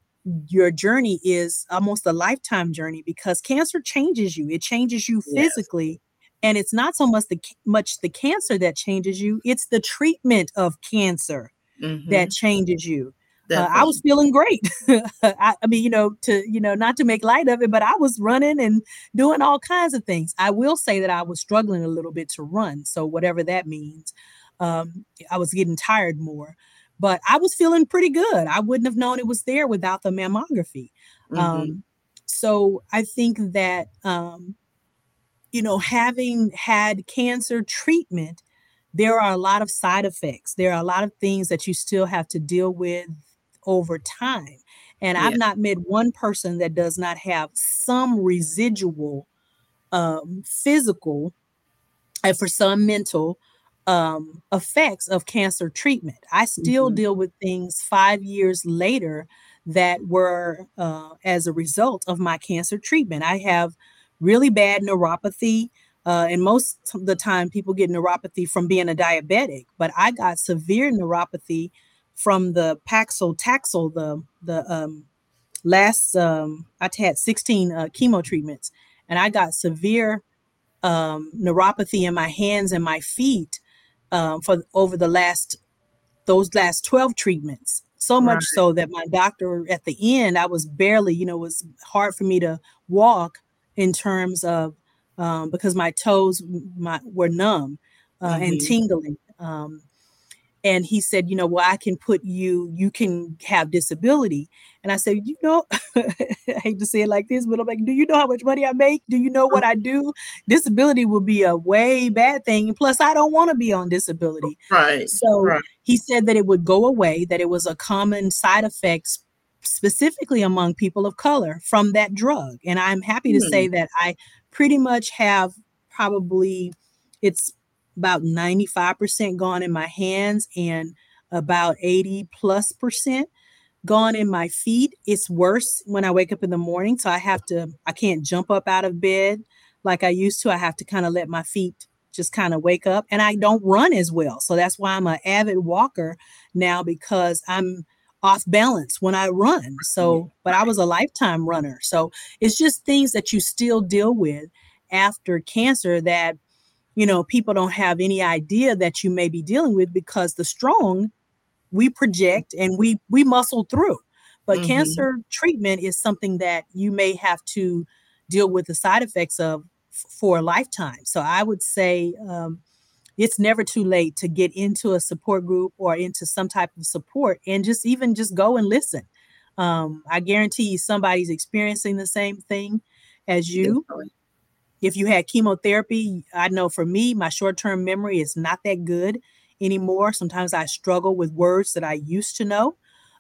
Speaker 2: your journey is almost a lifetime journey because cancer changes you. It changes you physically. And it's not so much the much the cancer that changes you, it's the treatment of cancer mm-hmm. that changes you. Uh, I was feeling great. (laughs) I, I, mean, you know, to you know, not to make light of it, but I was running and doing all kinds of things. I will say that I was struggling a little bit to run, so whatever that means, um, I was getting tired more but I was feeling pretty good. I wouldn't have known it was there without the mammography. Mm-hmm. Um, so I think that, um, you know, having had cancer treatment, there are a lot of side effects. There are a lot of things that you still have to deal with over time. And yeah. I've not met one person that does not have some residual um, physical and for some mental um, effects of cancer treatment. I still mm-hmm. deal with things five years later that were uh, as a result of my cancer treatment. I have really bad neuropathy. Uh, and most of the time, people get neuropathy from being a diabetic, but I got severe neuropathy from the Paxil Taxol, the the um, last um, I had 16 uh, chemo treatments, and I got severe um, neuropathy in my hands and my feet um, for over the last those last 12 treatments so much right. so that my doctor at the end i was barely you know it was hard for me to walk in terms of um, because my toes my, were numb uh, mm-hmm. and tingling um, and he said you know well i can put you you can have disability and i said you know (laughs) i hate to say it like this but i'm like do you know how much money i make do you know what i do disability would be a way bad thing plus i don't want to be on disability
Speaker 1: right
Speaker 2: so
Speaker 1: right.
Speaker 2: he said that it would go away that it was a common side effect specifically among people of color from that drug and i'm happy to say hmm. that i pretty much have probably it's about 95% gone in my hands and about 80 plus percent gone in my feet. It's worse when I wake up in the morning. So I have to, I can't jump up out of bed like I used to. I have to kind of let my feet just kind of wake up and I don't run as well. So that's why I'm an avid walker now because I'm off balance when I run. So, but I was a lifetime runner. So it's just things that you still deal with after cancer that, you know, people don't have any idea that you may be dealing with because the strong we project and we we muscle through. But mm-hmm. cancer treatment is something that you may have to deal with the side effects of f- for a lifetime. So I would say um, it's never too late to get into a support group or into some type of support and just even just go and listen. Um, I guarantee you somebody's experiencing the same thing as you. If you had chemotherapy, I know for me, my short term memory is not that good anymore. Sometimes I struggle with words that I used to know.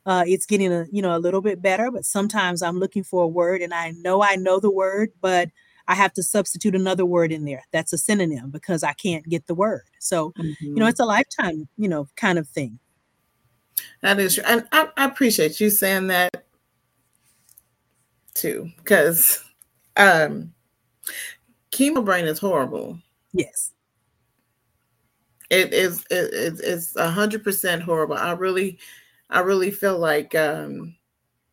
Speaker 2: Uh, it's getting a you know a little bit better, but sometimes I'm looking for a word and I know I know the word, but I have to substitute another word in there that's a synonym because I can't get the word. So, mm-hmm. you know, mm-hmm. it's a lifetime, you know, kind of thing.
Speaker 1: That is, true. and I, I appreciate you saying that too, because um, chemo brain is horrible.
Speaker 2: Yes,
Speaker 1: it is. It, it's a hundred percent horrible. I really, I really feel like um,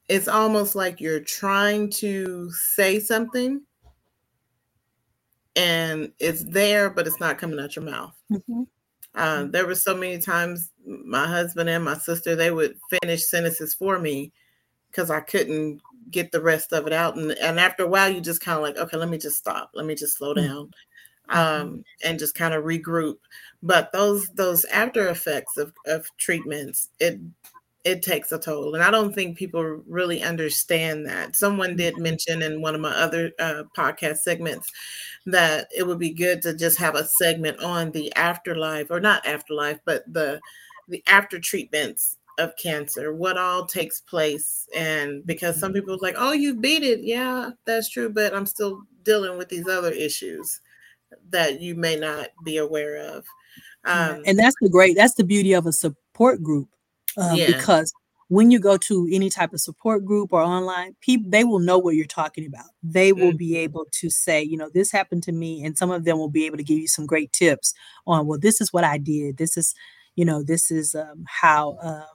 Speaker 1: it's almost like you're trying to say something and it's there, but it's not coming out your mouth. Mm-hmm. Uh, there were so many times my husband and my sister they would finish sentences for me because I couldn't get the rest of it out, and and after a while you just kind of like, okay, let me just stop, let me just slow mm-hmm. down, mm-hmm. um, and just kind of regroup. But those those after effects of of treatments, it it takes a toll and i don't think people really understand that. Someone did mm-hmm. mention in one of my other uh, podcast segments that it would be good to just have a segment on the afterlife or not afterlife but the the after treatments of cancer what all takes place and because some people like oh you beat it. Yeah that's true but i'm still dealing with these other issues that you may not be aware of.
Speaker 2: Um, and that's the great that's the beauty of a support group uh, yeah. because when you go to any type of support group or online people they will know what you're talking about they will mm-hmm. be able to say you know this happened to me and some of them will be able to give you some great tips on well this is what i did this is you know this is um, how um,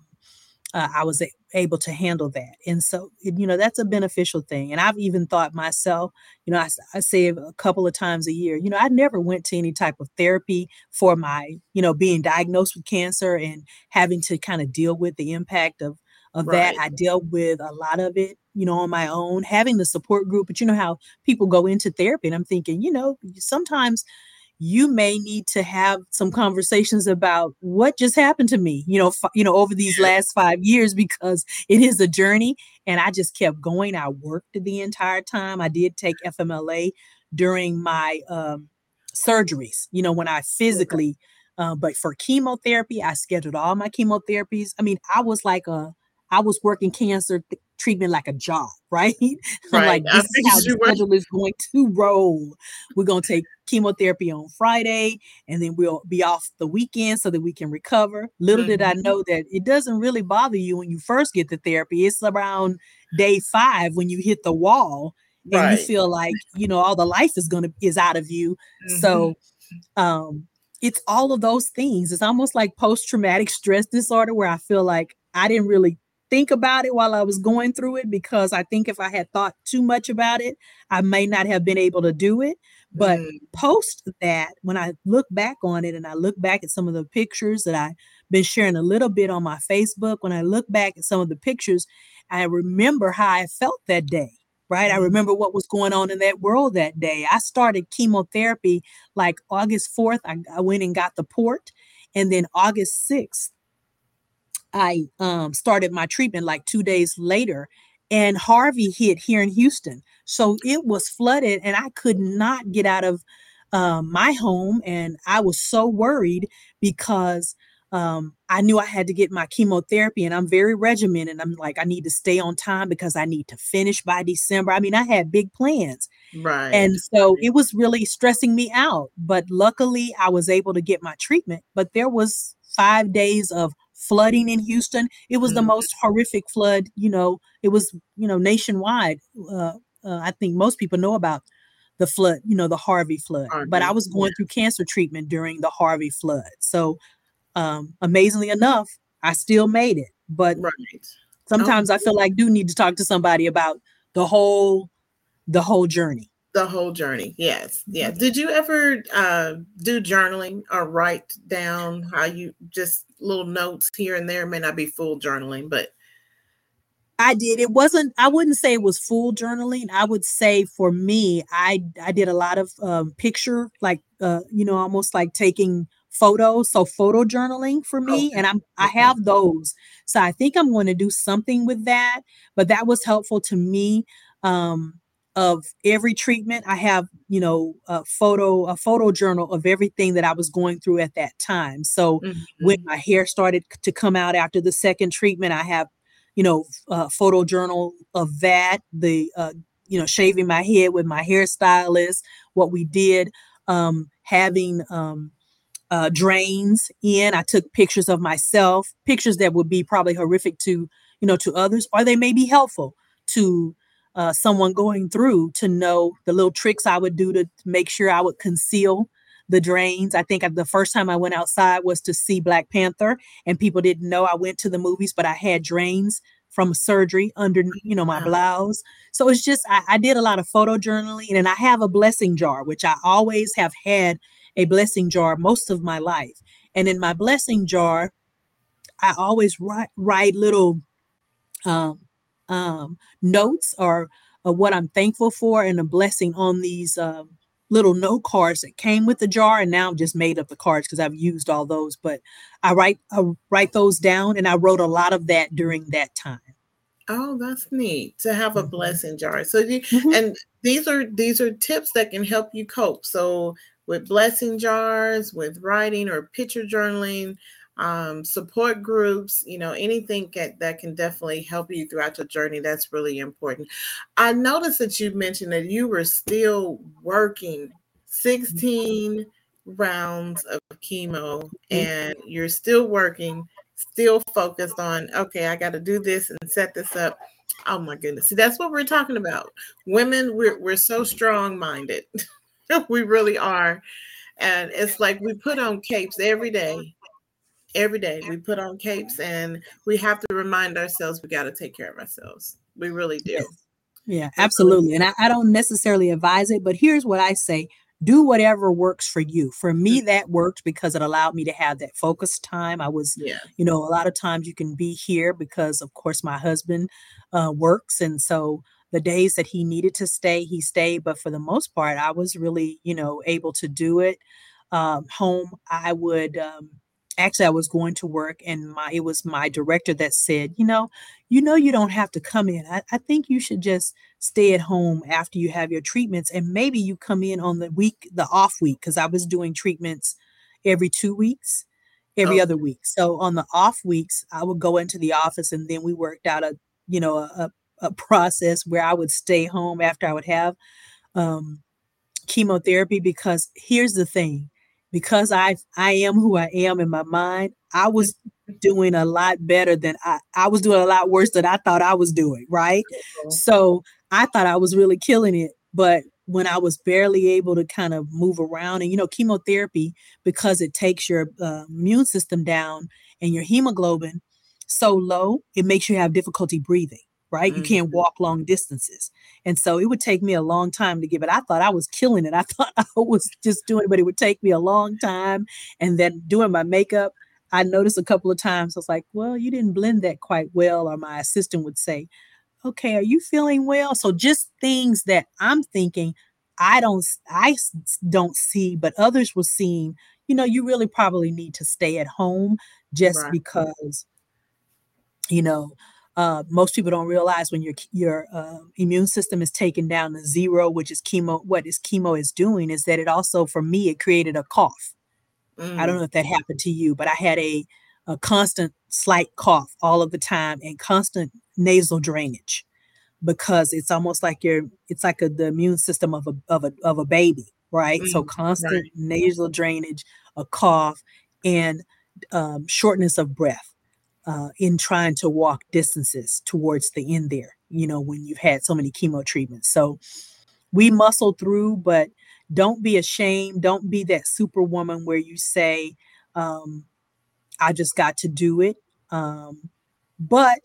Speaker 2: uh, I was able to handle that. And so, you know, that's a beneficial thing. And I've even thought myself, you know, I, I say a couple of times a year, you know, I never went to any type of therapy for my, you know, being diagnosed with cancer and having to kind of deal with the impact of of right. that. I dealt with a lot of it, you know, on my own, having the support group. But you know how people go into therapy, and I'm thinking, you know, sometimes you may need to have some conversations about what just happened to me you know f- you know over these last 5 years because it is a journey and I just kept going. I worked the entire time. I did take FMLA during my um, surgeries you know when I physically uh, but for chemotherapy I scheduled all my chemotherapies. I mean I was like a I was working cancer th- treatment like a job, (laughs) right? I'm like, this is how the schedule is going to roll. We're going to take chemotherapy on Friday, and then we'll be off the weekend so that we can recover. Little mm-hmm. did I mm-hmm. know that it doesn't really bother you when you first get the therapy. It's around day five when you hit the wall and right. you feel like you know all the life is gonna is out of you. Mm-hmm. So um it's all of those things. It's almost like post-traumatic stress disorder where I feel like I didn't really think about it while I was going through it because I think if I had thought too much about it, I may not have been able to do it. But mm. post that, when I look back on it and I look back at some of the pictures that I've been sharing a little bit on my Facebook, when I look back at some of the pictures, I remember how I felt that day. Right. Mm. I remember what was going on in that world that day. I started chemotherapy like August 4th. I, I went and got the port. And then August 6th, I um, started my treatment like two days later, and Harvey hit here in Houston. So it was flooded, and I could not get out of um, my home. And I was so worried because um, I knew I had to get my chemotherapy, and I'm very regimented. I'm like, I need to stay on time because I need to finish by December. I mean, I had big plans.
Speaker 1: Right.
Speaker 2: And so it was really stressing me out. But luckily, I was able to get my treatment. But there was five days of flooding in Houston. It was mm-hmm. the most horrific flood, you know, it was, you know, nationwide. Uh, uh, I think most people know about the flood, you know, the Harvey flood. Harvey. But I was going yeah. through cancer treatment during the Harvey flood. So, um, amazingly enough, I still made it. But right. sometimes oh. I feel like do need to talk to somebody about the whole the whole journey.
Speaker 1: The whole journey. Yes. Yeah. Mm-hmm. Did you ever uh, do journaling or write down how you just little notes here and there? May not be full journaling, but
Speaker 2: I did. It wasn't. I wouldn't say it was full journaling. I would say for me, I I did a lot of um, picture, like uh, you know, almost like taking photos. So photo journaling for me, okay. and I'm I have those. So I think I'm going to do something with that. But that was helpful to me. Um, of every treatment, I have you know a photo a photo journal of everything that I was going through at that time. So mm-hmm. when my hair started to come out after the second treatment, I have you know uh, photo journal of that. The uh, you know shaving my head with my hairstylist, what we did, um, having um, uh, drains in. I took pictures of myself, pictures that would be probably horrific to you know to others, or they may be helpful to uh, someone going through to know the little tricks I would do to make sure I would conceal the drains. I think the first time I went outside was to see Black Panther, and people didn't know I went to the movies, but I had drains from surgery under you know my blouse so it's just I, I, did a lot of photo journaling and i have a blessing jar which i always have had a blessing jar most of my life. And in my blessing jar, I always write, write little um, um, notes or, or, what I'm thankful for and a blessing on these um, little note cards that came with the jar. And now I've just made up the cards because I've used all those. But I write I write those down, and I wrote a lot of that during that time.
Speaker 1: Oh, that's neat to have a mm-hmm. blessing jar. So you mm-hmm. and these are these are tips that can help you cope. So with blessing jars, with writing or picture journaling, um, support groups, you know, anything that, that can definitely help you throughout your journey. That's really important. I noticed that you mentioned that you were still working 16 rounds of chemo mm-hmm. and you're still working, still focused on, okay, I got to do this and set this up. Oh my goodness. See, that's what we're talking about. Women, we're, we're so strong minded. (laughs) we really are. And it's like we put on capes every day. Every day we put on capes and we have to remind ourselves we got to take care of ourselves. We really do.
Speaker 2: Yeah, absolutely. And I, I don't necessarily advise it, but here's what I say do whatever works for you. For me, mm. that worked because it allowed me to have that focus time. I was, yeah. you know, a lot of times you can be here because, of course, my husband uh, works. And so the days that he needed to stay, he stayed. But for the most part, I was really, you know, able to do it. Um, home, I would um, actually I was going to work, and my it was my director that said, you know, you know, you don't have to come in. I, I think you should just stay at home after you have your treatments, and maybe you come in on the week, the off week, because I was doing treatments every two weeks every oh. other week. So on the off weeks, I would go into the office and then we worked out a, you know, a, a process where I would stay home after I would have um, chemotherapy because here's the thing because I I am who I am in my mind I was doing a lot better than I I was doing a lot worse than I thought I was doing right? So I thought I was really killing it but when I was barely able to kind of move around and you know chemotherapy because it takes your uh, immune system down and your hemoglobin so low it makes you have difficulty breathing right? Mm-hmm. You can't walk long distances. And so it would take me a long time to give it. I thought I was killing it. I (laughs) thought I was just doing it, but it would take me a long time. And then doing my makeup, I noticed a couple of times, I was like, well, you didn't blend that quite well. Or my assistant would say, okay, are you feeling well? So just things that I'm thinking, I don't, I don't see, but others were seeing, you know, you really probably need to stay at home just right. because, you know, uh, most people don't realize when your your uh, immune system is taken down to zero, which is chemo. What is chemo is doing is that it also, for me, it created a cough. Mm. I don't mm. know if that happened to you, but I had a a constant slight cough all of the time and constant nasal drainage because it's almost like you're it's like a, the immune system of a of a of a baby, right? Mm. So constant right. nasal drainage, a cough, and um, shortness of breath uh, in trying to walk distances towards the end there, you know, when you've had so many chemo treatments. So we muscle through, but don't be ashamed. Don't be that superwoman where you say, um, I just got to do it. Um, but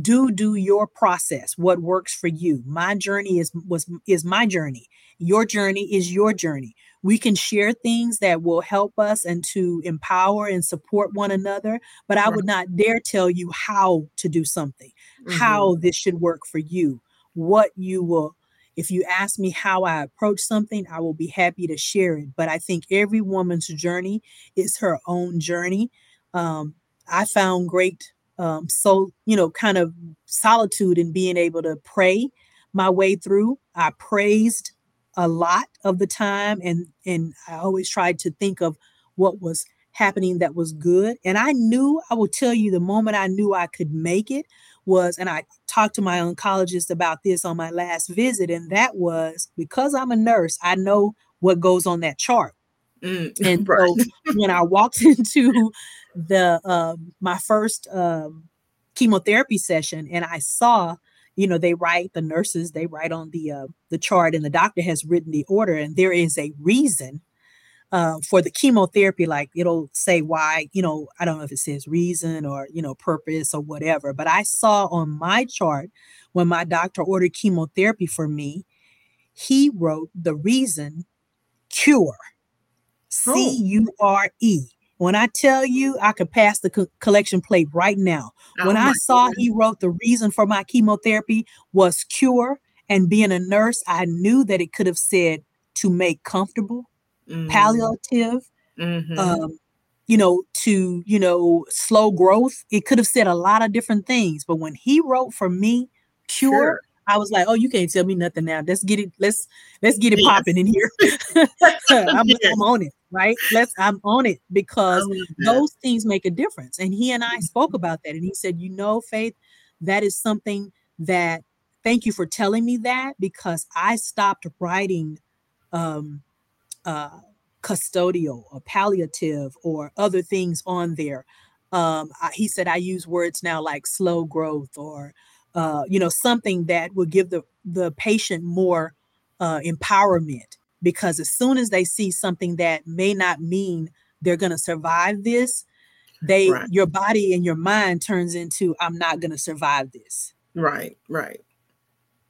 Speaker 2: do do your process what works for you my journey is was is my journey your journey is your journey we can share things that will help us and to empower and support one another but i would not dare tell you how to do something mm-hmm. how this should work for you what you will if you ask me how i approach something i will be happy to share it but i think every woman's journey is her own journey. Um, i found great um, so you know kind of solitude in being able to pray my way through. I praised a lot of the time and and i always tried to think of what was happening that was good and i knew i will tell you the moment i knew i could make it was and i talked to my oncologist about this on my last visit and that was because i'm a nurse i know what goes on that chart mm, (laughs) and right. so (laughs) when i walked (laughs) into the uh, my first um, chemotherapy session, and I saw, you know, they write the nurses they write on the uh, the chart, and the doctor has written the order, and there is a reason uh, for the chemotherapy. Like it'll say why, you know, I don't know if it says reason or you know purpose or whatever, but I saw on my chart when my doctor ordered chemotherapy for me, he wrote the reason cure. C U R E. When I tell you, I could pass the co- collection plate right now. Oh when I saw goodness. he wrote the reason for my chemotherapy was cure, and being a nurse, I knew that it could have said to make comfortable, mm-hmm. palliative, mm-hmm. um, you know, to you know, slow growth. It could have said a lot of different things. But when he wrote for me, cure, sure. I was like, oh, you can't tell me nothing now. Let's get it. Let's let's get it yes. popping in here. (laughs) I'm, (laughs) yes. I'm, on it, right? Let's. I'm on it because those things make a difference. And he and I spoke mm-hmm. about that, and he said, you know, Faith, that is something that. Thank you for telling me that because I stopped writing um, uh, custodial or palliative or other things on there. Um, I, he said I use words now like slow growth or uh, you know, something that would give the the patient more uh, empowerment. Because as soon as they see something that may not mean they're going to survive this, they right. your body and your mind turns into I'm not going to survive this.
Speaker 1: Right, right.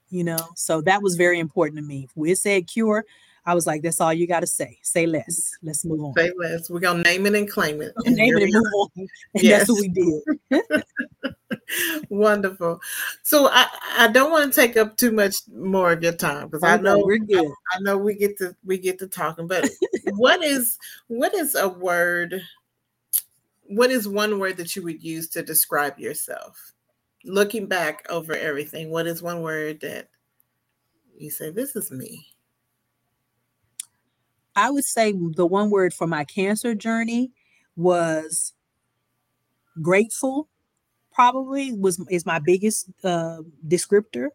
Speaker 2: You know, so that was very important to me. If we said cure, I was like, that's all you got to say. Say less. Mm-hmm. Let's move on.
Speaker 1: Say less. We're going to name it and claim it. (laughs) And
Speaker 2: name it and move on. And yes. that's what we did. (laughs)
Speaker 1: Wonderful. So I, I don't want to take up too much more of your time because I oh, know we're good. I, I, know we get to we get to talking, but what is what is a word? What is one word that you would use to describe yourself? Looking back over everything, what is one word that you say, This is me?
Speaker 2: I would say the one word for my cancer journey was grateful probably was is my biggest uh, descriptor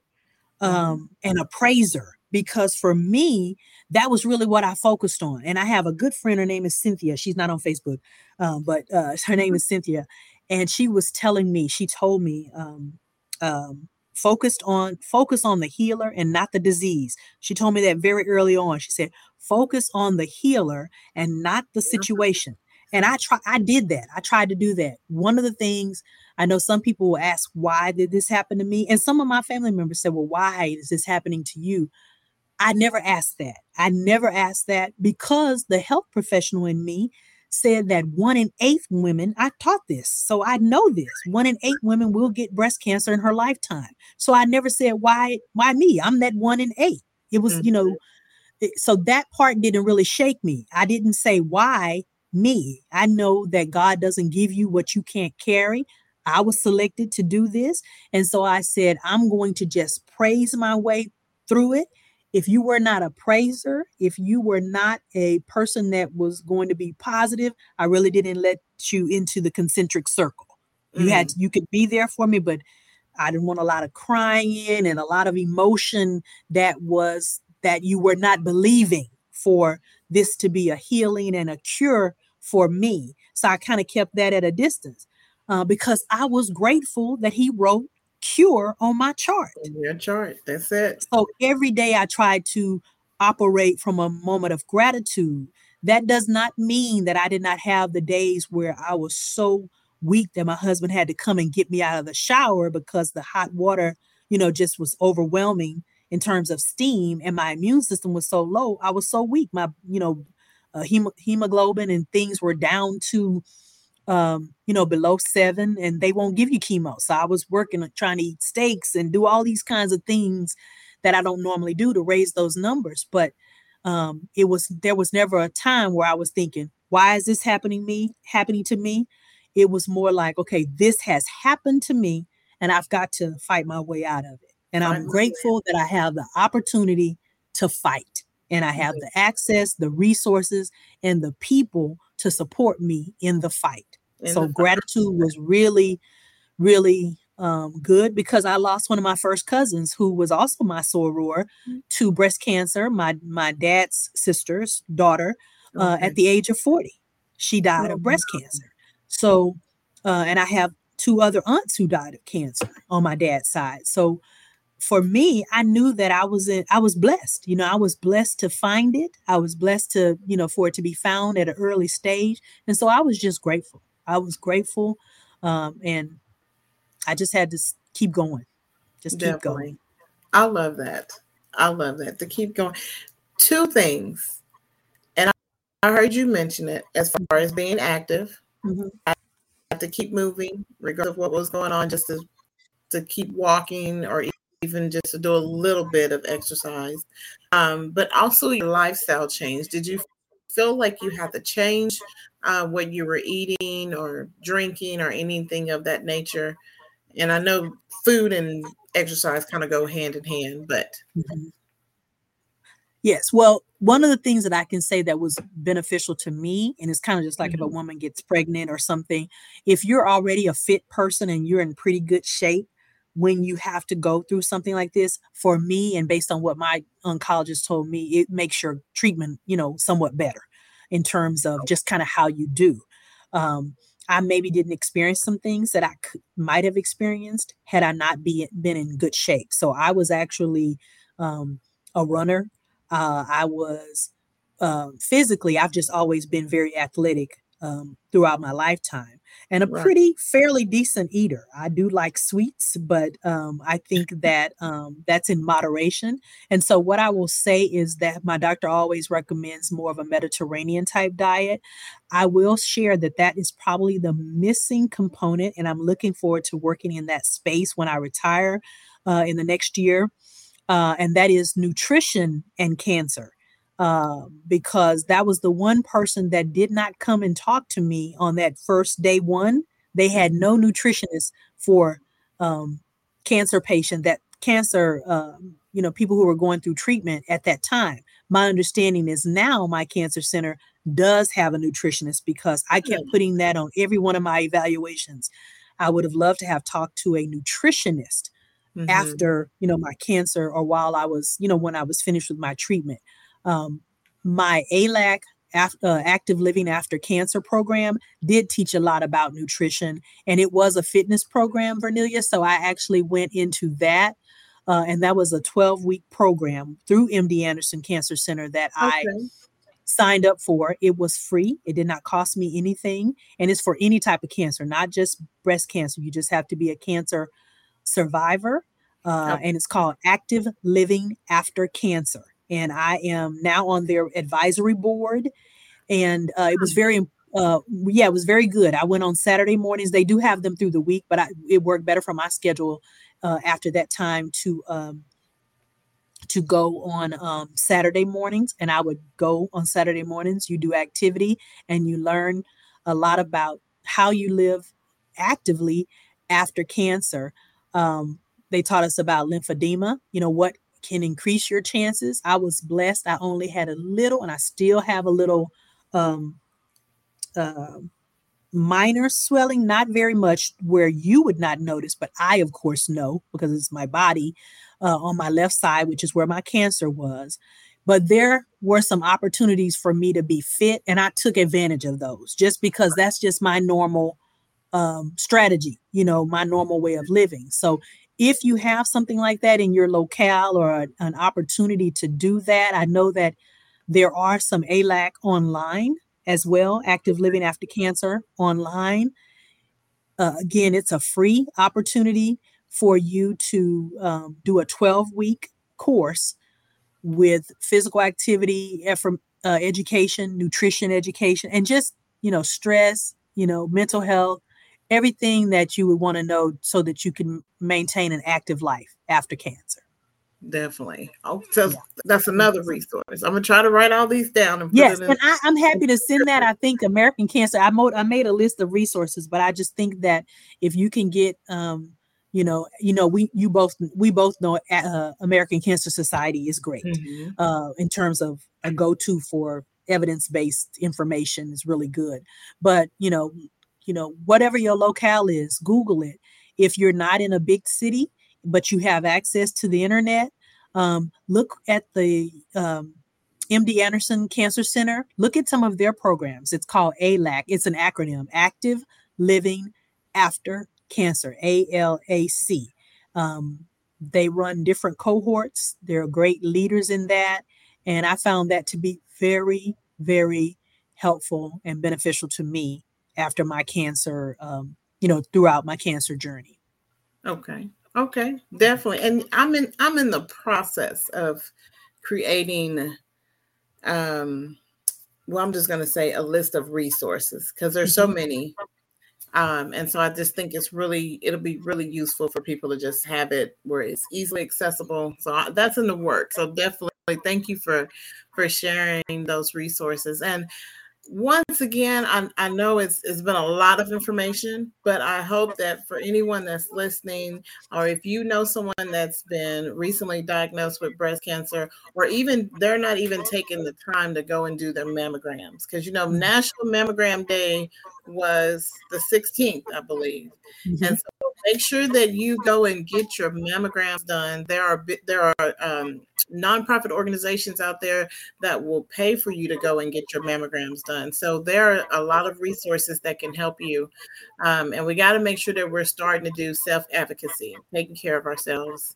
Speaker 2: mm-hmm. um, and a praiser because for me that was really what i focused on and i have a good friend her name is cynthia she's not on facebook um, but uh, her name is cynthia and she was telling me she told me um, um, focused on focus on the healer and not the disease she told me that very early on she said focus on the healer and not the situation and i try i did that i tried to do that one of the things I know some people will ask, why did this happen to me? And some of my family members said, well, why is this happening to you? I never asked that. I never asked that because the health professional in me said that one in eight women, I taught this, so I know this. One in eight women will get breast cancer in her lifetime. So I never said, why, why me? I'm that one in eight. It was, mm-hmm. you know, mm-hmm. so that part didn't really shake me. I didn't say why me. I know that God doesn't give you what you can't carry. I was selected to do this. And so I said, I'm going to just praise my way through it. If you were not a praiser, if you were not a person that was going to be positive, I really didn't let you into the concentric circle. You mm. had you could be there for me, but I didn't want a lot of crying and a lot of emotion that was that you were not believing for this to be a healing and a cure for me. So I kind of kept that at a distance uh, because I was grateful that he wrote cure on my chart.
Speaker 1: Your chart. That's it.
Speaker 2: So every day I tried to operate from a moment of gratitude. That does not mean that I did not have the days where I was so weak that my husband had to come and get me out of the shower because the hot water, you know, just was overwhelming in terms of steam and my immune system was so low. I was so weak. My, you know, uh, hem- hemoglobin and things were down to um, you know, below seven, and they won't give you chemo. So I was working on trying to eat steaks and do all these kinds of things that I don't normally do to raise those numbers. But um, it was there was never a time where I was thinking, why is this happening me happening to me? It was more like, okay, this has happened to me, and I've got to fight my way out of it. And I'm grateful that I have the opportunity to fight and I have the access, the resources, and the people to support me in the fight. So gratitude was really, really um, good because I lost one of my first cousins who was also my soror mm-hmm. to breast cancer. My my dad's sister's daughter uh, okay. at the age of forty, she died oh, of breast cancer. So, uh, and I have two other aunts who died of cancer on my dad's side. So for me, I knew that I was in, I was blessed. You know, I was blessed to find it. I was blessed to, you know, for it to be found at an early stage. And so I was just grateful. I was grateful. Um, and I just had to keep going. Just keep Definitely. going.
Speaker 1: I love that. I love that. To keep going. Two things. And I, I heard you mention it as far as being active. Mm-hmm. I have to keep moving, regardless of what was going on, just to to keep walking or even just to do a little bit of exercise. Um, but also your lifestyle change. Did you feel like you had to change uh, what you were eating or drinking or anything of that nature? And I know food and exercise kind of go hand in hand, but. Mm-hmm.
Speaker 2: Yes. Well, one of the things that I can say that was beneficial to me, and it's kind of just like mm-hmm. if a mm-hmm. woman gets pregnant or something, if you're already a fit person and you're in pretty good shape, when you have to go through something like this for me and based on what my oncologist told me it makes your treatment you know somewhat better in terms of just kind of how you do. Um, i maybe didn't experience some things that i might have experienced had i not be, been in good shape. So i was actually um, a runner. Uh, i was uh, physically i've just always been very athletic um, throughout my lifetime and a right. pretty fairly decent eater. I do like sweets, but um, I think (laughs) that um, that's in moderation. And so, what I will say is that my doctor always recommends more of a Mediterranean type diet. I will share that that is probably the missing component, and I'm looking forward to working in that space when I retire uh, in the next year. Uh, and that is nutrition and cancer. Uh, because that was the one person that did not come and talk to me on that first day one. They had no nutritionist for um, cancer patient that cancer, uh, you know, people who were going through treatment at that time. My understanding is now my cancer center does have a nutritionist because I kept putting that on every one of my evaluations. I would have loved to have talked to a nutritionist mm-hmm. after, you know, my cancer or while I was, you know, when I was finished with my treatment. Um, my ALAC after, uh, active living after cancer program did teach a lot about nutrition and it was a fitness program vernelia so i actually went into that uh, and that was a 12 week program through md anderson cancer center that okay. i signed up for it was free it did not cost me anything and it's for any type of cancer not just breast cancer you just have to be a cancer survivor uh, okay. and it's called active living after cancer and I am now on their advisory board. And uh, it was very, uh, yeah, it was very good. I went on Saturday mornings. They do have them through the week, but I, it worked better for my schedule uh, after that time to um, to go on um, Saturday mornings. And I would go on Saturday mornings. You do activity and you learn a lot about how you live actively after cancer. Um, they taught us about lymphedema, you know, what can increase your chances. I was blessed. I only had a little, and I still have a little um, uh, minor swelling, not very much where you would not notice, but I, of course, know because it's my body uh, on my left side, which is where my cancer was. But there were some opportunities for me to be fit, and I took advantage of those just because that's just my normal um, strategy, you know, my normal way of living. So if you have something like that in your locale or an opportunity to do that, I know that there are some ALAC online as well, Active Living After Cancer online. Uh, again, it's a free opportunity for you to um, do a 12 week course with physical activity, effort, uh, education, nutrition education, and just, you know, stress, you know, mental health, everything that you would want to know so that you can maintain an active life after cancer.
Speaker 1: Definitely. Oh, so yeah. that's another resource. I'm gonna try to write all these down.
Speaker 2: And yes, and I, am happy to send that. I think American Cancer. I made I made a list of resources, but I just think that if you can get, um, you know, you know, we you both we both know uh, American Cancer Society is great mm-hmm. uh, in terms of a go to for evidence based information is really good. But you know, you know, whatever your locale is, Google it. If you're not in a big city but you have access to the internet, um, look at the um, MD Anderson Cancer Center. Look at some of their programs. It's called ALAC. It's an acronym: Active Living After Cancer. ALAC. Um, they run different cohorts. They're great leaders in that, and I found that to be very, very helpful and beneficial to me after my cancer. Um, you know, throughout my cancer journey.
Speaker 1: Okay. Okay, definitely. And I'm in I'm in the process of creating um well, I'm just gonna say a list of resources because there's so mm-hmm. many. Um, and so I just think it's really it'll be really useful for people to just have it where it's easily accessible. So I, that's in the work. So definitely thank you for for sharing those resources. And once again, I, I know it's, it's been a lot of information, but I hope that for anyone that's listening, or if you know someone that's been recently diagnosed with breast cancer, or even they're not even taking the time to go and do their mammograms, because you know, mm-hmm. National Mammogram Day was the 16th, I believe. Mm-hmm. And so make sure that you go and get your mammograms done. There are there are um, nonprofit organizations out there that will pay for you to go and get your mammograms done. So there are a lot of resources that can help you. Um, and we got to make sure that we're starting to do self advocacy, taking care of ourselves.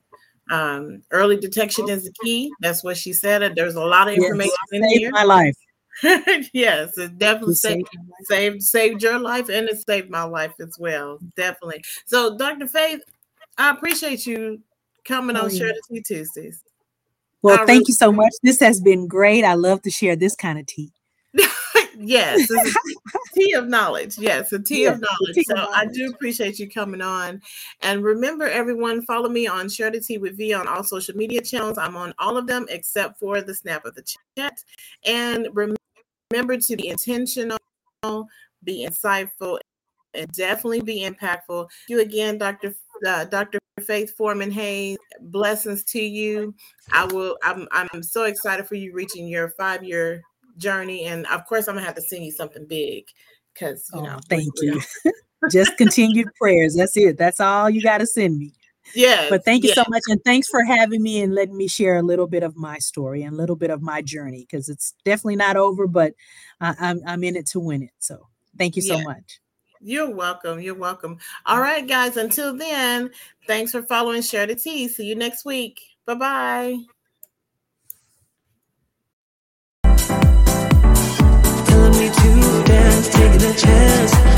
Speaker 1: Um, early detection is the key. That's what she said. There's a lot of information yes, in here.
Speaker 2: My life. (laughs)
Speaker 1: yes, it definitely saved, saved saved your life and it saved my life as well. Definitely. So, Dr. Faith, I appreciate you coming oh, on yeah. Share the Tea Tuesdays.
Speaker 2: Well, I thank really- you so much. This has been great. I love to share this kind of tea. (laughs)
Speaker 1: yes, (laughs) tea of knowledge. Yes, a tea yes, of knowledge. Tea so of knowledge. I do appreciate you coming on. And remember, everyone, follow me on Share the Tea with V on all social media channels. I'm on all of them except for the snap of the chat. And remember remember to be intentional, be insightful, and definitely be impactful. You again, Dr. Uh, Dr. Faith Foreman Hays. Blessings to you. I will. I'm. I'm so excited for you reaching your five year journey, and of course, I'm gonna have to send you something big because you oh, know.
Speaker 2: Thank you. (laughs) Just continued prayers. That's it. That's all you got to send me.
Speaker 1: Yeah.
Speaker 2: But thank you so much. And thanks for having me and letting me share a little bit of my story and a little bit of my journey because it's definitely not over, but I, am I'm, I'm in it to win it. So thank you so much.
Speaker 1: You're welcome. You're welcome. All mm. right, guys. Until then, thanks for following Share the Tea. See you next week. Bye bye. Telling me to dance, taking a chance.